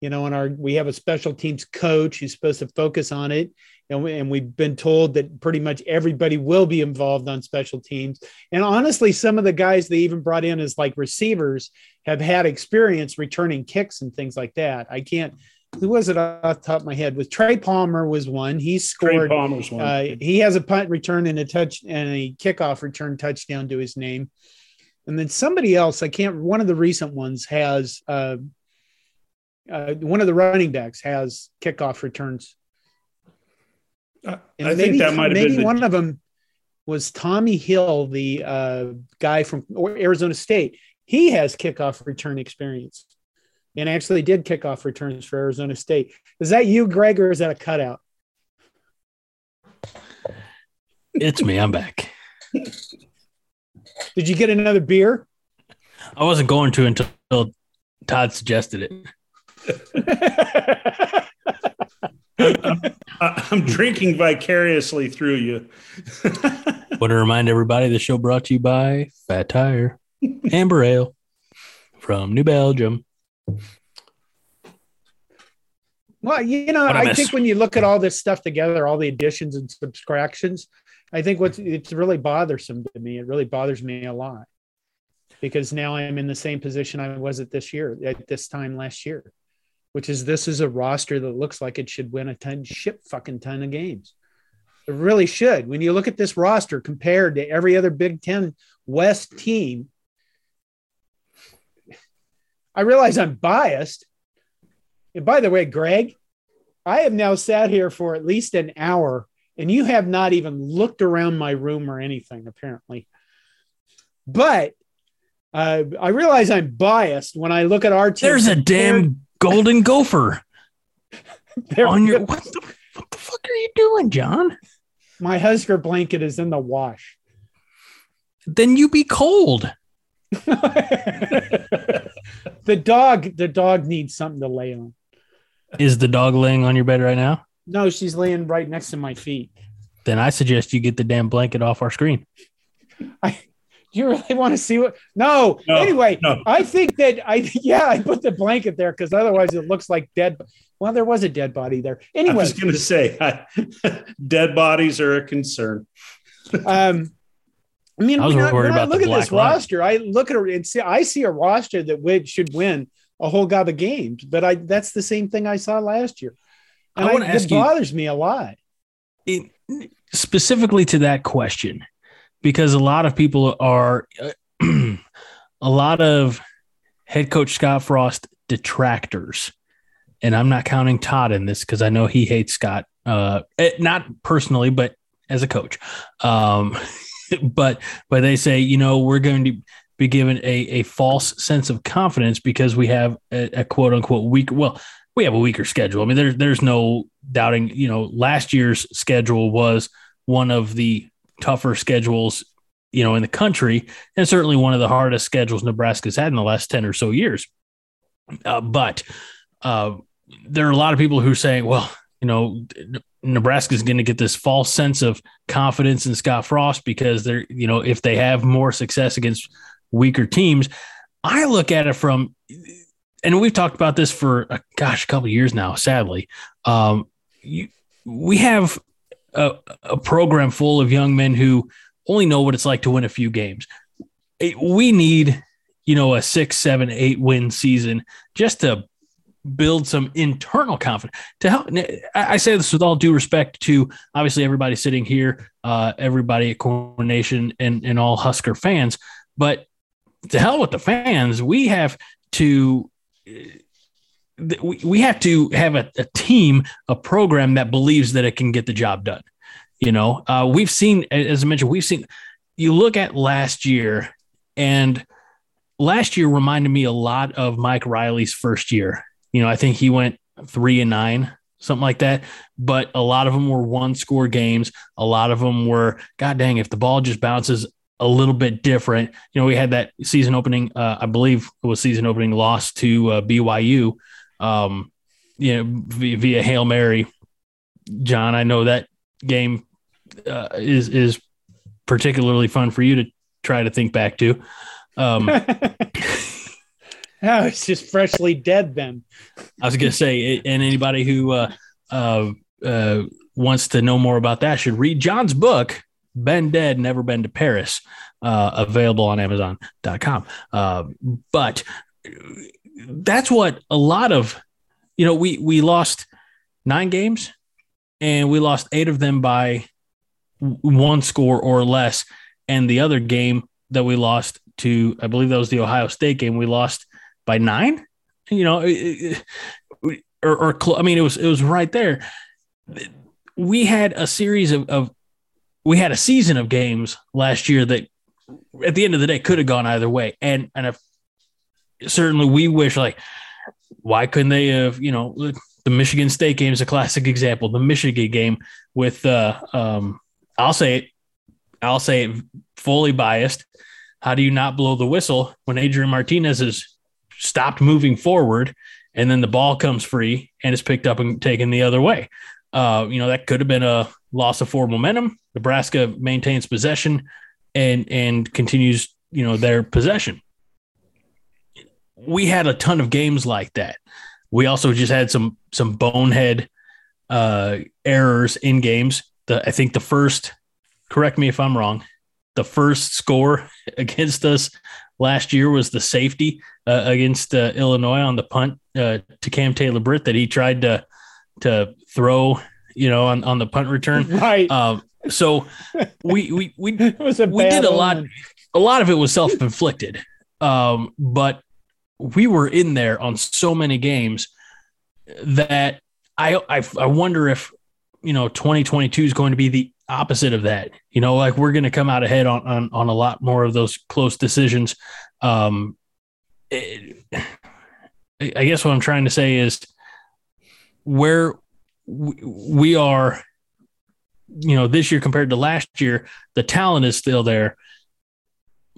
You know, and our we have a special teams coach who's supposed to focus on it and, we, and we've been told that pretty much everybody will be involved on special teams. And honestly, some of the guys they even brought in as like receivers have had experience returning kicks and things like that. I can't. Who was it off the top of my head? With Trey Palmer was one. He scored. Trey Palmer's one. Uh, he has a punt return and a touch and a kickoff return touchdown to his name. And then somebody else, I can't. One of the recent ones has. Uh, uh, one of the running backs has kickoff returns and I maybe, think that might have maybe been the... one of them was Tommi Hill, the uh, guy from Arizona State. He has kickoff return experience, and actually did kickoff returns for Arizona State. Is that you, Greg, or is that a cutout? It's me. I'm back. Did you get another beer? I wasn't going to until Todd suggested it. I'm, I'm, drinking vicariously through you. Want to remind everybody the show brought to you by Fat Tire, Amber Ale from New Belgium. Well, you know, I, I think when you look at all this stuff together, all the additions and subtractions, I think what's it's really bothersome to me. It really bothers me a lot because now I'm in the same position I was at this year, at this time last year which is this is a roster that looks like it should win a ton, ship fucking ton of games. It really should. When you look at this roster compared to every other Big Ten West team, I realize I'm biased. And by the way, Greg, I have now sat here for at least an hour and you have not even looked around my room or anything, apparently. But uh, I realize I'm biased when I look at our team. There's a damn golden gopher on your what the, what the fuck are you doing, John? My Husker blanket is in the wash. Then you be cold. the dog, the dog needs something to lay on. Is the dog laying on your bed right now? No, she's laying right next to my feet. Then I suggest you get the damn blanket off our screen. I you really want to see what? No. no anyway, no. I think that I yeah I put the blanket there because otherwise it looks like dead. Well, there was a dead body there. Anyway, I was going to say I, dead bodies are a concern. um, I mean, I was when I, when look at this line. roster, I look at it and see I see a roster that would, should win a whole god of games, but I that's the same thing I saw last year, and I, I it bothers me a lot. It, specifically to that question because a lot of people are a lot of head coach Scott Frost detractors. And I'm not counting Todd in this because I know he hates Scott, uh, eh, not personally, but as a coach. Um, but but they say, you know, we're going to be given a, a false sense of confidence because we have a, a quote unquote weak. Well, we have a weaker schedule. I mean, there's there's no doubting. You know, last year's schedule was one of the tougher schedules, you know, in the country, and certainly one of the hardest schedules Nebraska's had in the last 10 or so years. Uh, but uh, there are a lot of people who saying, well, you know, Nebraska is going to get this false sense of confidence in Scott Frost because they're, you know, if they have more success against weaker teams. I look at it from, and we've talked about this for, uh, gosh, a couple years now, sadly. Um, you, we have a, a program full of young men who only know what it's like to win a few games. We need, you know, a six, seven, eight win season just to build some internal confidence to help. I say this with all due respect to obviously everybody sitting here, uh, everybody at CornNation and, and all Husker fans, but to hell with the fans, we have to we have to have a, a, team, a program that believes that it can get the job done. You know, uh, we've seen, as I mentioned, we've seen. You look at last year, and last year reminded me a lot of Mike Riley's first year. You know, I think he went three and nine, something like that. But a lot of them were one score games. A lot of them were, God dang, if the ball just bounces a little bit different. You know, we had that season opening, uh, I believe it was season opening loss to uh, BYU, um, you know, via, via, Hail Mary. John, I know that game uh, is is particularly fun for you to try to think back to. Um, Oh, it's just freshly dead then. I was going to say, and anybody who uh, uh, uh, wants to know more about that should read John's book, Been Dead, Never Been to Paris, uh, available on Amazon.com. Uh, but that's what a lot of, you know, we, we lost nine games and we lost eight of them by one score or less. And the other game that we lost to, I believe that was the Ohio State game, we lost by nine. You know, or, or I mean, it was it was right there. We had a series of, of we had a season of games last year that at the end of the day could have gone either way, and and if, certainly we wish like why couldn't they have you know the Michigan State game is a classic example. The Michigan game with uh um I'll say it I'll say it fully biased. How do you not blow the whistle when Adrian Martinez is stopped moving forward and then the ball comes free and is picked up and taken the other way. Uh, you know, that could have been a loss of forward momentum. Nebraska maintains possession and and continues, you know, their possession. We had a ton of games like that. We also just had some some bonehead uh, errors in games. The I think the first, correct me if I'm wrong, the first score against us last year was the safety uh, against uh, Illinois on the punt uh, to Cam Taylor Britt that he tried to to throw, you know, on, on the punt return. Right. Um, so we we we we did a lot. A lot of it was self inflicted, um, but we were in there on so many games that I I, I wonder if you know 2022 is going to be the opposite of that. You know, like we're going to come out ahead on, on, on a lot more of those close decisions. Um, it, I guess what I'm trying to say is where we are, you know, this year compared to last year, the talent is still there.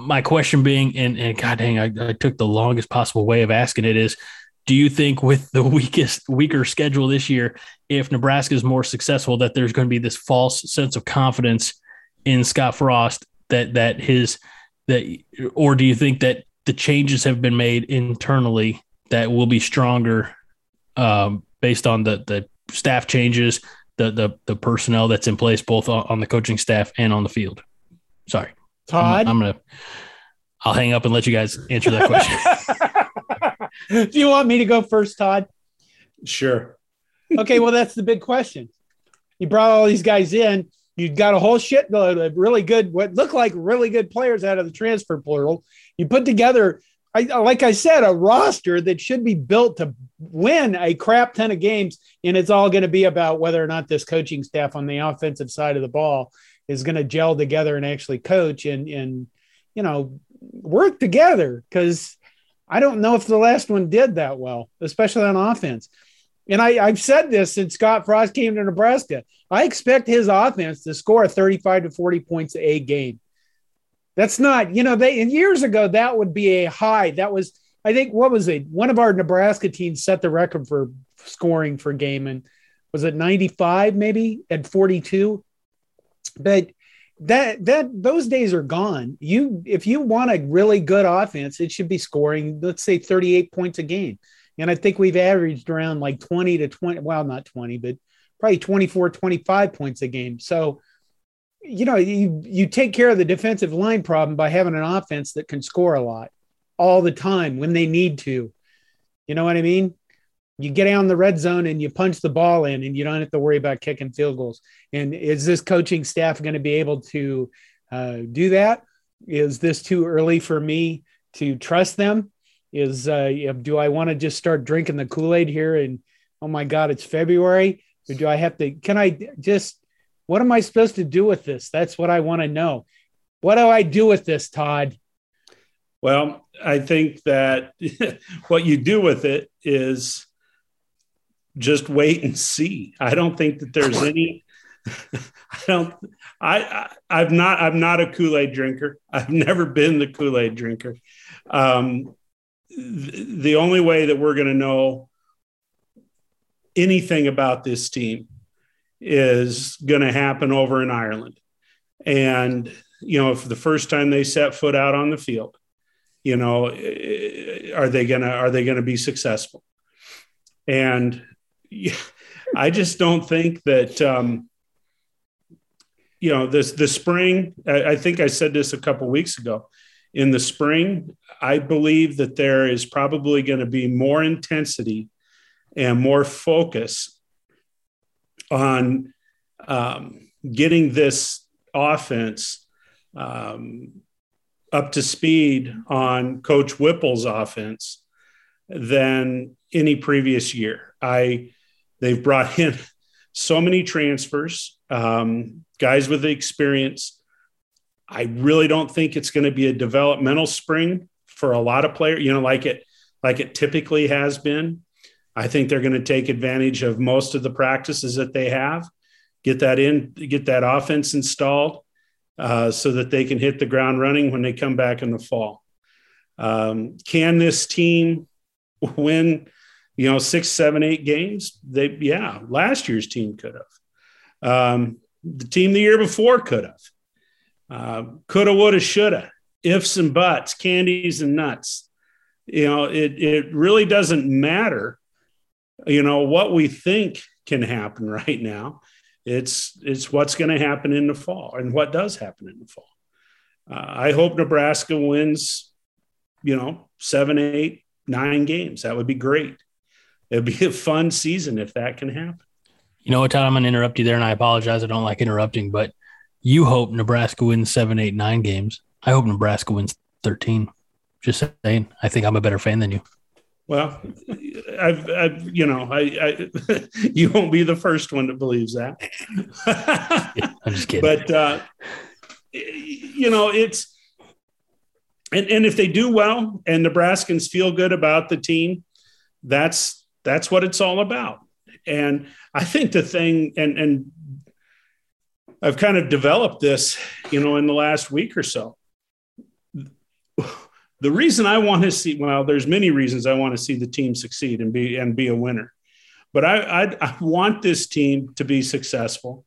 My question being, and, and God dang, I, I took the longest possible way of asking it is, do you think with the weakest weaker schedule this year if nebraska is more successful that there's going to be this false sense of confidence in scott frost that that his that or do you think that the changes have been made internally that will be stronger um, based on the the staff changes the the the personnel that's in place both on the coaching staff and on the field? Sorry todd i'm, I'm gonna i'll hang up and let you guys answer that question Do you want me to go first, Todd? Sure. okay, well, that's the big question. You brought all these guys in. You got a whole shit load of really good, what looked like really good players out of the transfer portal. You put together, I, like I said, a roster that should be built to win a crap ton of games. And it's all going to be about whether or not this coaching staff on the offensive side of the ball is going to gel together and actually coach and, and you know, work together. Because I don't know if the last one did that well, especially on offense. And I, have said this since Scott Frost came to Nebraska. I expect his offense to score 35 to 40 points a game. That's not, you know, they years ago that would be a high. That was, I think, what was it? One of our Nebraska teams set the record for scoring for game, and was it 95 maybe at 42? But that that those days are gone. You if you want a really good offense, it should be scoring, let's say 38 points a game. And I think we've averaged around like 20 to 20, well, not 20, but probably 24, 25 points a game. So, you know, you you take care of the defensive line problem by having an offense that can score a lot all the time when they need to. You know what I mean? You get out in the red zone and you punch the ball in and you don't have to worry about kicking field goals. And is this coaching staff going to be able to uh, do that? Is this too early for me to trust them? Is uh, do I want to just start drinking the Kool Aid here? And oh my God, it's February. Or do I have to? Can I just? What am I supposed to do with this? That's what I want to know. What do I do with this, Todd? Well, I think that what you do with it is just wait and see. I don't think that there's any I don't. I, I have not. I'm not a Kool Aid drinker. I've never been the Kool Aid drinker. Um, th- the only way that we're going to know anything about this team is going to happen over in Ireland, and you know, if the first time they set foot out on the field, you know, are they gonna are they going to be successful? And I just don't think that. Um, you know this the spring I, I, think i said this a couple weeks ago in the spring i believe that there is probably going to be more intensity and more focus on um, getting this offense um, up to speed on coach whipple's offense than any previous year i they've brought in so many transfers um, guys with the experience. I really don't think it's going to be a developmental spring for a lot of players, you know, like it like it typically has been. I think they're going to take advantage of most of the practices that they have, get that in, get that offense installed, uh, so that they can hit the ground running when they come back in the fall. Um, can this team win, you know, six, seven, eight games? They, yeah, last year's team could have. Um, the team the year before could have. Uh, coulda, woulda, shoulda. Ifs and buts, candies and nuts. You know, it it really doesn't matter. You know what we think can happen right now. It's it's what's going to happen in the fall and what does happen in the fall. Uh, I hope Nebraska wins. You know, seven, eight, nine games. That would be great. It'd be a fun season if that can happen. You know what, Todd? I'm going to interrupt you there, and I apologize. I don't like interrupting, but you hope Nebraska wins seven, eight, nine games. I hope Nebraska wins 13. Just saying. I think I'm a better fan than you. Well, I've, I've you know, I, I, you won't be the first one that believes that. I'm just kidding. But, uh, you know, it's, and, and if they do well and Nebraskans feel good about the team, that's, that's what it's all about. And I think the thing, and and I've kind of developed this, you know, in the last week or so. The reason I want to see, well, there's many reasons I want to see the team succeed and be and be a winner, but I, I, I want this team to be successful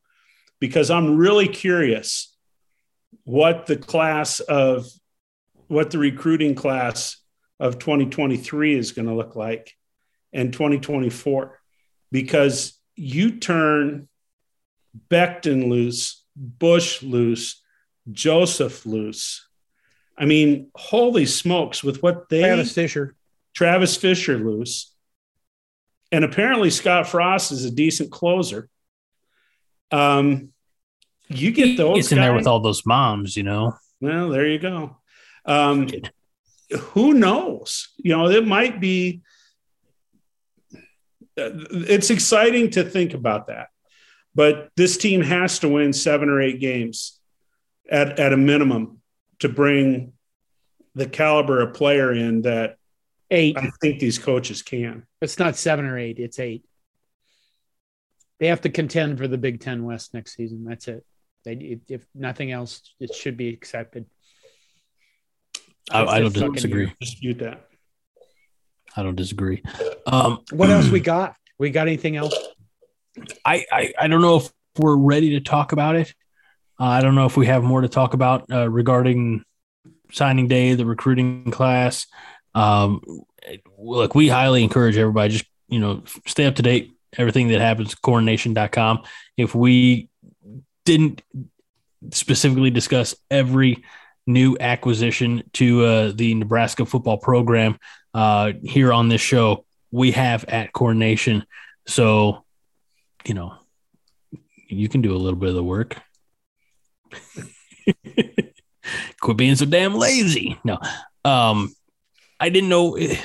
because I'm really curious what the class of what the recruiting class of 2023 is going to look like and 2024 because you turn Becton loose, Bush loose, Joseph loose. I mean, holy smokes, with what they Travis Fisher, Travis Fisher loose. And apparently Scott Frost is a decent closer. Um, you get those. It's in there with all those moms, you know. Well, there you go. Um, who knows? You know, it might be it's exciting to think about that. But this team has to win seven or eight games at, at a minimum to bring the caliber of player in that eight. I think these coaches can. It's not seven or eight, it's eight. They have to contend for the Big Ten West next season. That's it. They, if nothing else, it should be accepted. I, I don't disagree. Dispute that. I don't disagree. Um, what else we got? We got anything else? I, I, I don't know if we're ready to talk about it. Uh, I don't know if we have more to talk about uh, regarding signing day, the recruiting class. Um, look, we highly encourage everybody just you know stay up to date. Everything that happens, cornnation.com. If we didn't specifically discuss every new acquisition to uh, the Nebraska football program, uh, here on this show we have at CornNation. So, you know, you can do a little bit of the work. Quit being so damn lazy. No, um, I didn't know eh,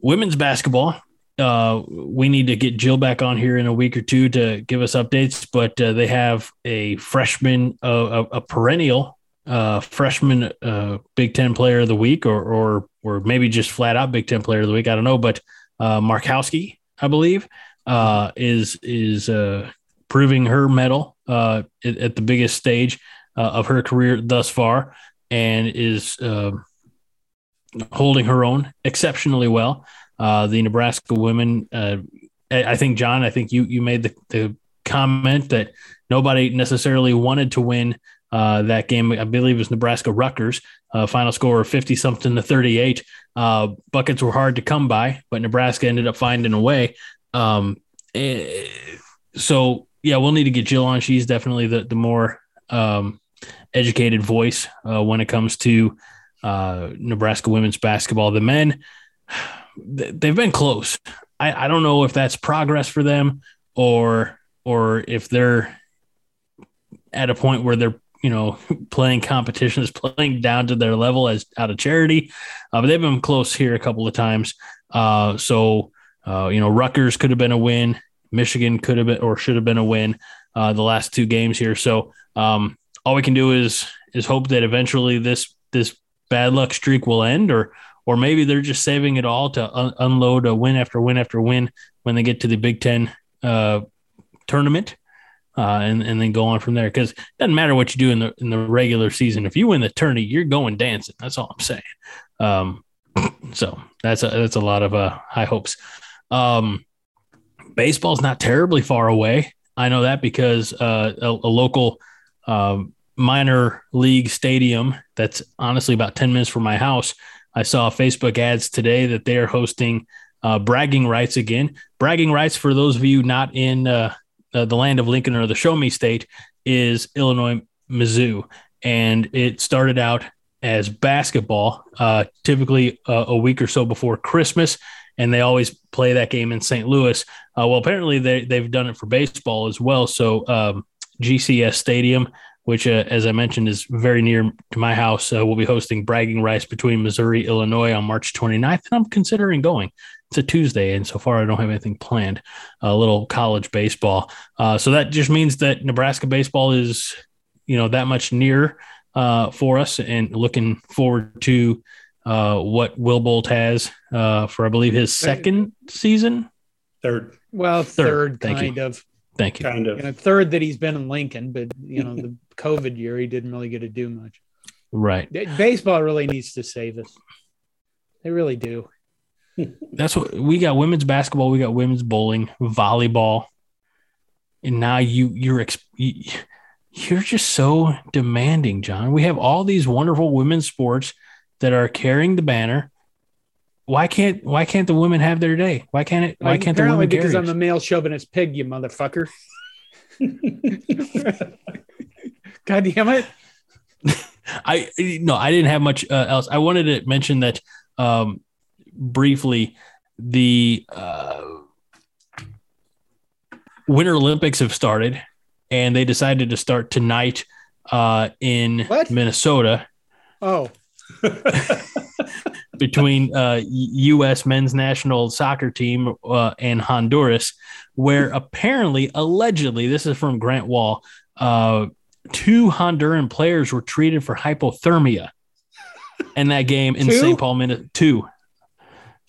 women's basketball. Uh, we need to get Jill back on here in a week or two to give us updates, but uh, they have a freshman, uh, a, a perennial uh, freshman uh, Big Ten Player of the Week, or or or maybe just flat out Big Ten Player of the Week. I don't know, but uh, Markowski, I believe, uh, is is uh, proving her medal uh, at, at, the biggest stage uh, of her career thus far, and is uh, holding her own exceptionally well. Uh, the Nebraska women, uh, I think, John, I think you you made the, the comment that nobody necessarily wanted to win uh, that game. I believe was Nebraska Rutgers, uh, final score of 50 something to 38. Uh, buckets were hard to come by, but Nebraska ended up finding a way. Um, eh, so, yeah, we'll need to get Jill on. She's definitely the, the more um, educated voice uh, when it comes to uh, Nebraska women's basketball. The men, they've been close. I, I don't know if that's progress for them or or if they're at a point where they're you know playing competitions, playing down to their level as out of charity. Uh, but they've been close here a couple of times. Uh, so uh, you know, Rutgers could have been a win. Michigan could have been or should have been a win uh, the last two games here. So um, all we can do is is hope that eventually this this bad luck streak will end, or or maybe they're just saving it all to un- unload a win after win after win when they get to the Big Ten uh, tournament, uh, and and then go on from there. Because it doesn't matter what you do in the in the regular season. If you win the tourney, you're going dancing. That's all I'm saying. Um, so that's a that's a lot of uh, high hopes. Um, baseball's not terribly far away. I know that because uh, a, a, local um, minor league stadium that's honestly about 10 minutes from my house. I saw Facebook ads today that they are hosting uh, bragging rights again. Bragging rights, for those of you not in uh, uh, the land of Lincoln or the Show Me State, is Illinois Mizzou. And it started out as basketball, uh, typically uh, a week or so before Christmas. And they always play that game in St. Louis. Uh, well, apparently they, they've done it for baseball as well. So um, GCS Stadium which, uh, as I mentioned, is very near to my house. Uh, we'll be hosting Bragging Rights between Missouri, Illinois on March 29th, and I'm considering going. It's a Tuesday, and so far I don't have anything planned. A little college baseball, uh, so that just means that Nebraska baseball is, you know, that much nearer uh, for us, and looking forward to uh, what Will Bolt has uh, for, I believe, his second season. Third. Well, third, third kind you. of. Thank you. Kind of. You know, third that he's been in Lincoln, but you know, the COVID year he didn't really get to do much. Right. Baseball really needs to save us. They really do. That's what we got women's basketball, we got women's bowling, volleyball. And now you you're you're just so demanding, John. We have all these wonderful women's sports that are carrying the banner why can't why can't the women have their day? Why can't it? Why like, can't the women? Because I'm a male chauvinist pig, you motherfucker. God damn it! I no, I didn't have much uh, else. I wanted to mention that um, briefly. The uh, Winter Olympics have started, and they decided to start tonight uh, in what? Minnesota. Oh. between uh, U.S. men's national soccer team uh, and Honduras, where apparently, allegedly, this is from Grant Wahl, uh, two Honduran players were treated for hypothermia in that game in St. Paul, Minnesota. Two.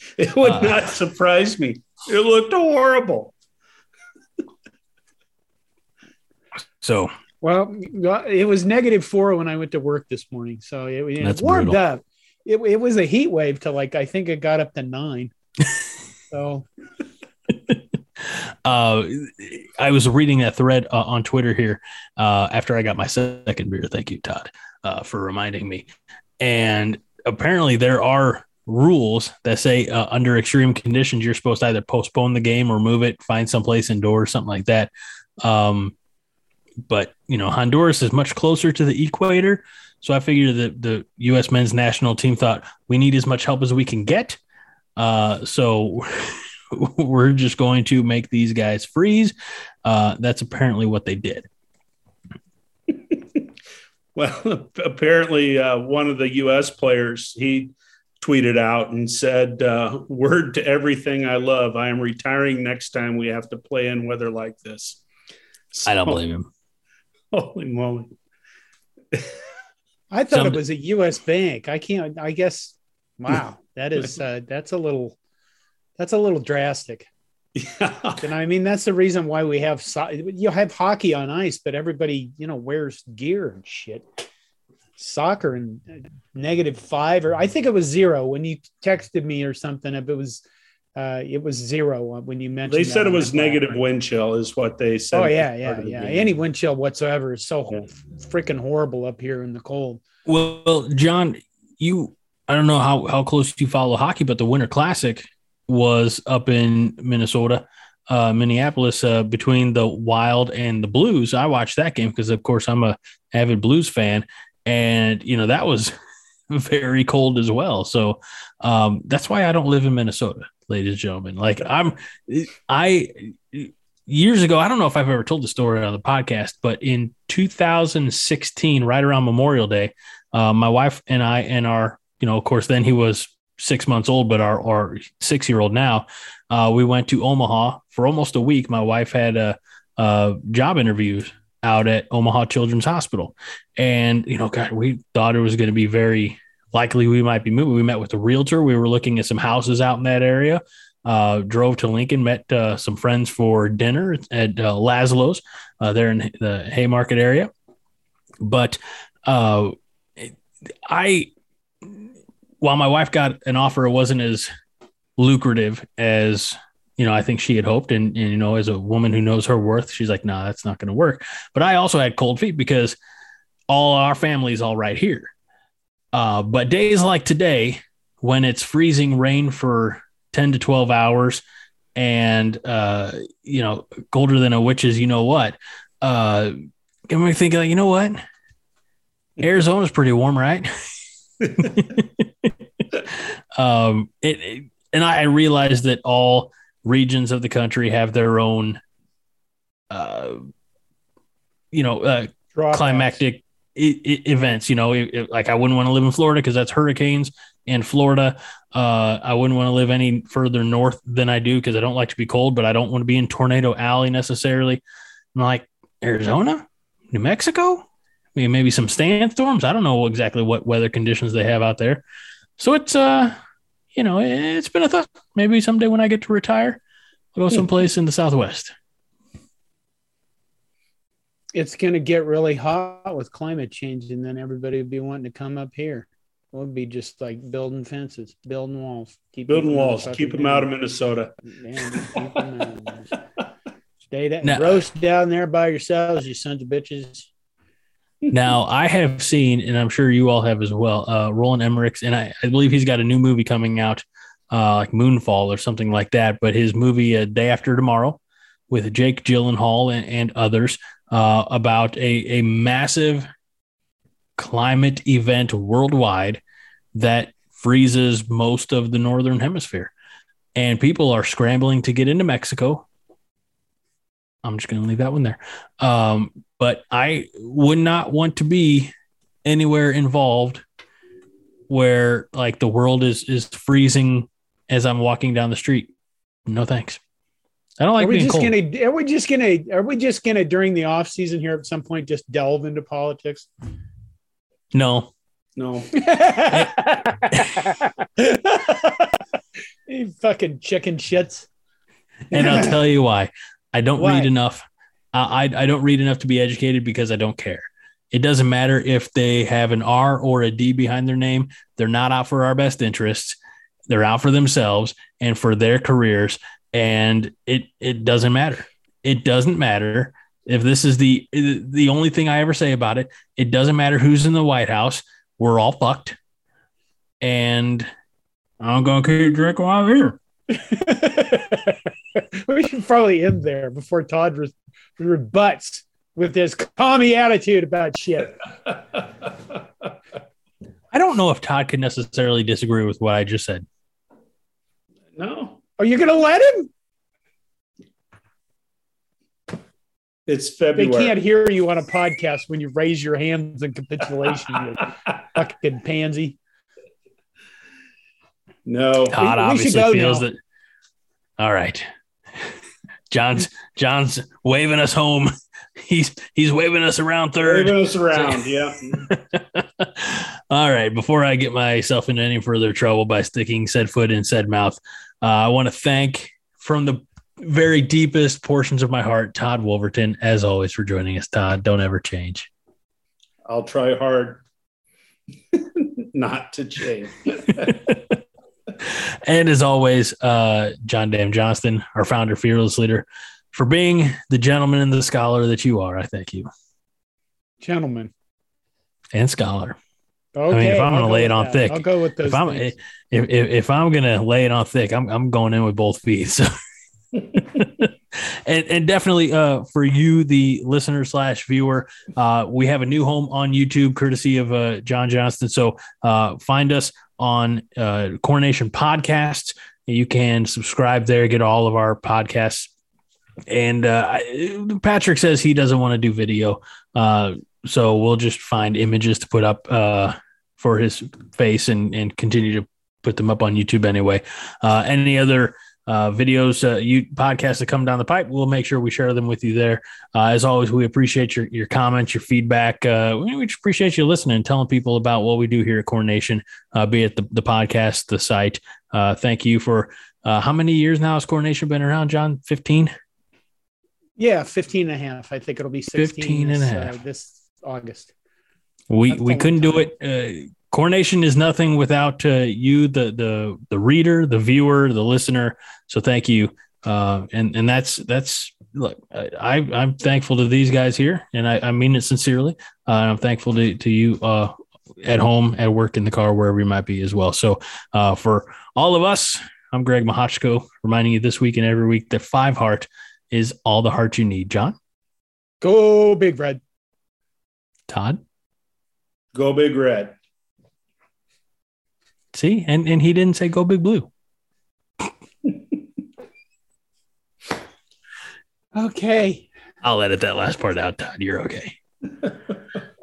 It would uh, not surprise me. It looked horrible. so well, it was negative four when I went to work this morning, so it, it warmed brutal. up it, it was a heat wave to like I think it got up to nine. so uh, I was reading that thread uh, on Twitter here uh, after I got my second beer. Thank you, Todd, uh, for reminding me. And apparently, there are rules that say uh, under extreme conditions, you're supposed to either postpone the game or move it, find someplace indoors, something like that. Um, but you know, Honduras is much closer to the equator, so I figured that the U.S. men's national team thought we need as much help as we can get. Uh, so we're just going to make these guys freeze. Uh, that's apparently what they did. well, apparently, uh, one of the U.S. players he tweeted out and said, uh, "Word to everything I love. I am retiring next time we have to play in weather like this." So, I don't believe him. Holy moly! I thought Some, it was a U.S. bank. I can't. I guess. Wow, that is uh, that's a little that's a little drastic. Yeah. And I mean, that's the reason why we have so- you have hockey on ice, but everybody, you know, wears gear and shit. Soccer and negative five, or I think it was zero when you texted me or something. If it was, uh, it was zero when you mentioned. They that said it was the call. negative wind chill, is what they said. Oh yeah, yeah, yeah. game. Any wind chill whatsoever is so Yeah. freaking horrible up here in the cold. Well, John, you I don't know how how close you follow hockey, but the Winter Classic was up in Minnesota, uh, Minneapolis, uh, between the Wild and the Blues. I watched that game because, of course, I'm a avid Blues fan, and you know that was very cold as well. So um, that's why I don't live in Minnesota, ladies and gentlemen. Like I'm, I years ago, I don't know if I've ever told the story on the podcast, but in 2016, right around Memorial Day, uh, my wife and I and our, you know, of course, then he was six months old, but our, our six year old now, uh, we went to Omaha for almost a week. My wife had a, a job interviews out at Omaha Children's Hospital. And, you know, God, we thought it was going to be very likely we might be moving. We met with a realtor. We were looking at some houses out in that area. Uh, drove to Lincoln, met uh, some friends for dinner at uh, Laszlo's uh, there in the Haymarket area. But uh, I, while my wife got an offer, it wasn't as lucrative as you know I think she had hoped. And, and you know, as a woman who knows her worth, she's like, "No, nah, that's not going to work." But I also had cold feet because all our family's all right here. Uh, but days like today, when it's freezing rain for 10 to 12 hours and, uh, you know, colder than a witch's, you know what, uh, get me thinking, like, you know what? Arizona's pretty warm, right? um, it, it, and I realized that all regions of the country have their own, uh, you know, uh, climactic I- I- events. You know, it- it- like I wouldn't want to live in Florida because that's hurricanes in Florida. Uh, I wouldn't want to live any further north than I do because I don't like to be cold, but I don't want to be in Tornado Alley necessarily. I'm like Arizona, New Mexico, I mean, maybe some sandstorms. I don't know exactly what weather conditions they have out there. So it's uh, you know, it's been a thought. Maybe someday when I get to retire, I'll go hmm. someplace in the Southwest. It's going to get really hot with climate change, and then everybody would be wanting to come up here. It would be just like building fences, building walls, keep Building walls, keep them out of Minnesota. Damn, just keep 'em out. Stay down, Now- roast down there by yourselves, you sons of bitches. Now, I have seen, and I'm sure you all have as well, uh, Roland Emmerich's, and I, I believe he's got a new movie coming out, uh, like Moonfall or something like that. But his movie, uh, Day After Tomorrow, with Jake Gyllenhaal and, and others, uh, about a, a massive climate event worldwide that freezes most of the northern hemisphere. And people are scrambling to get into Mexico. I'm just going to leave that one there. Um, but I would not want to be anywhere involved where like the world is is freezing as I'm walking down the street. No thanks. I don't like are we being just cold. gonna? Are we just gonna? Are we just gonna during the off season here at some point just delve into politics? no, No, you fucking chicken shits. and I'll tell you why. I don't Why? read enough. I, I don't read enough to be educated because I don't care. It doesn't matter if they have an R or a D behind their name. They're not out for our best interests. They're out for themselves and for their careers. And it it doesn't matter. It doesn't matter if this is the the only thing I ever say about it. It doesn't matter who's in the White House. We're all fucked. And I'm gonna keep drinking while I'm here. we should probably end there before Todd re- rebuts with his commie attitude about shit. I don't know if Todd could necessarily disagree with what I just said. no, Are you going to let him? it's February. They can't hear you on a podcast when you raise your hands in capitulation, you fucking pansy. no, Todd we should obviously go feels now. that. All right, John's John's waving us home. He's he's waving us around third. Waving us around. Yeah, All right. Before I get myself into any further trouble by sticking said foot in said mouth, uh, I want to thank from the very deepest portions of my heart, Todd Wolverton, as always, for joining us. Todd, don't ever change. I'll try hard not to change. and as always, uh, John Dam Johnston, our founder, fearless leader, for being the gentleman and the scholar that you are. I thank you. Gentleman. And scholar. Okay, I mean, if I'm gonna lay it on that. thick, I'll go with those. if I'm if, if if I'm gonna lay it on thick, I'm I'm going in with both feet. So and and definitely uh for you the listener slash viewer uh we have a new home on youtube courtesy of uh john johnston so uh find us on uh CornNation podcasts. You can subscribe there get all of our podcasts. And uh patrick says he doesn't want to do video. Uh so we'll just find images to put up uh for his face and and continue to put them up on youtube anyway. Uh any other uh, videos, uh, you podcasts that come down the pipe, we'll make sure we share them with you there. Uh, as always, we appreciate your your comments, your feedback. Uh, we we just appreciate you listening and telling people about what we do here at CornNation, uh, be it the, the podcast, the site. Uh, thank you for uh, how many years now has CornNation been around, John? 15? yeah, 15 and a half. I think it'll be 16 15 and a this, half. Uh, this August. We That's we couldn't do time. it. CornNation is nothing without uh, you, the the the reader, the viewer, the listener. So thank you. Uh, and and that's that's look, I I'm thankful to these guys here, and I, I mean it sincerely. Uh, I'm thankful to to you uh, at home, at work, in the car, wherever you might be as well. So uh, for all of us, I'm Greg Mahachko, reminding you this week and every week that Five Heart is all the heart you need. John, Go Big Red. Todd, Go big red. See, and and he didn't say go big blue. Okay. I'll edit that last part out, Todd. You're okay.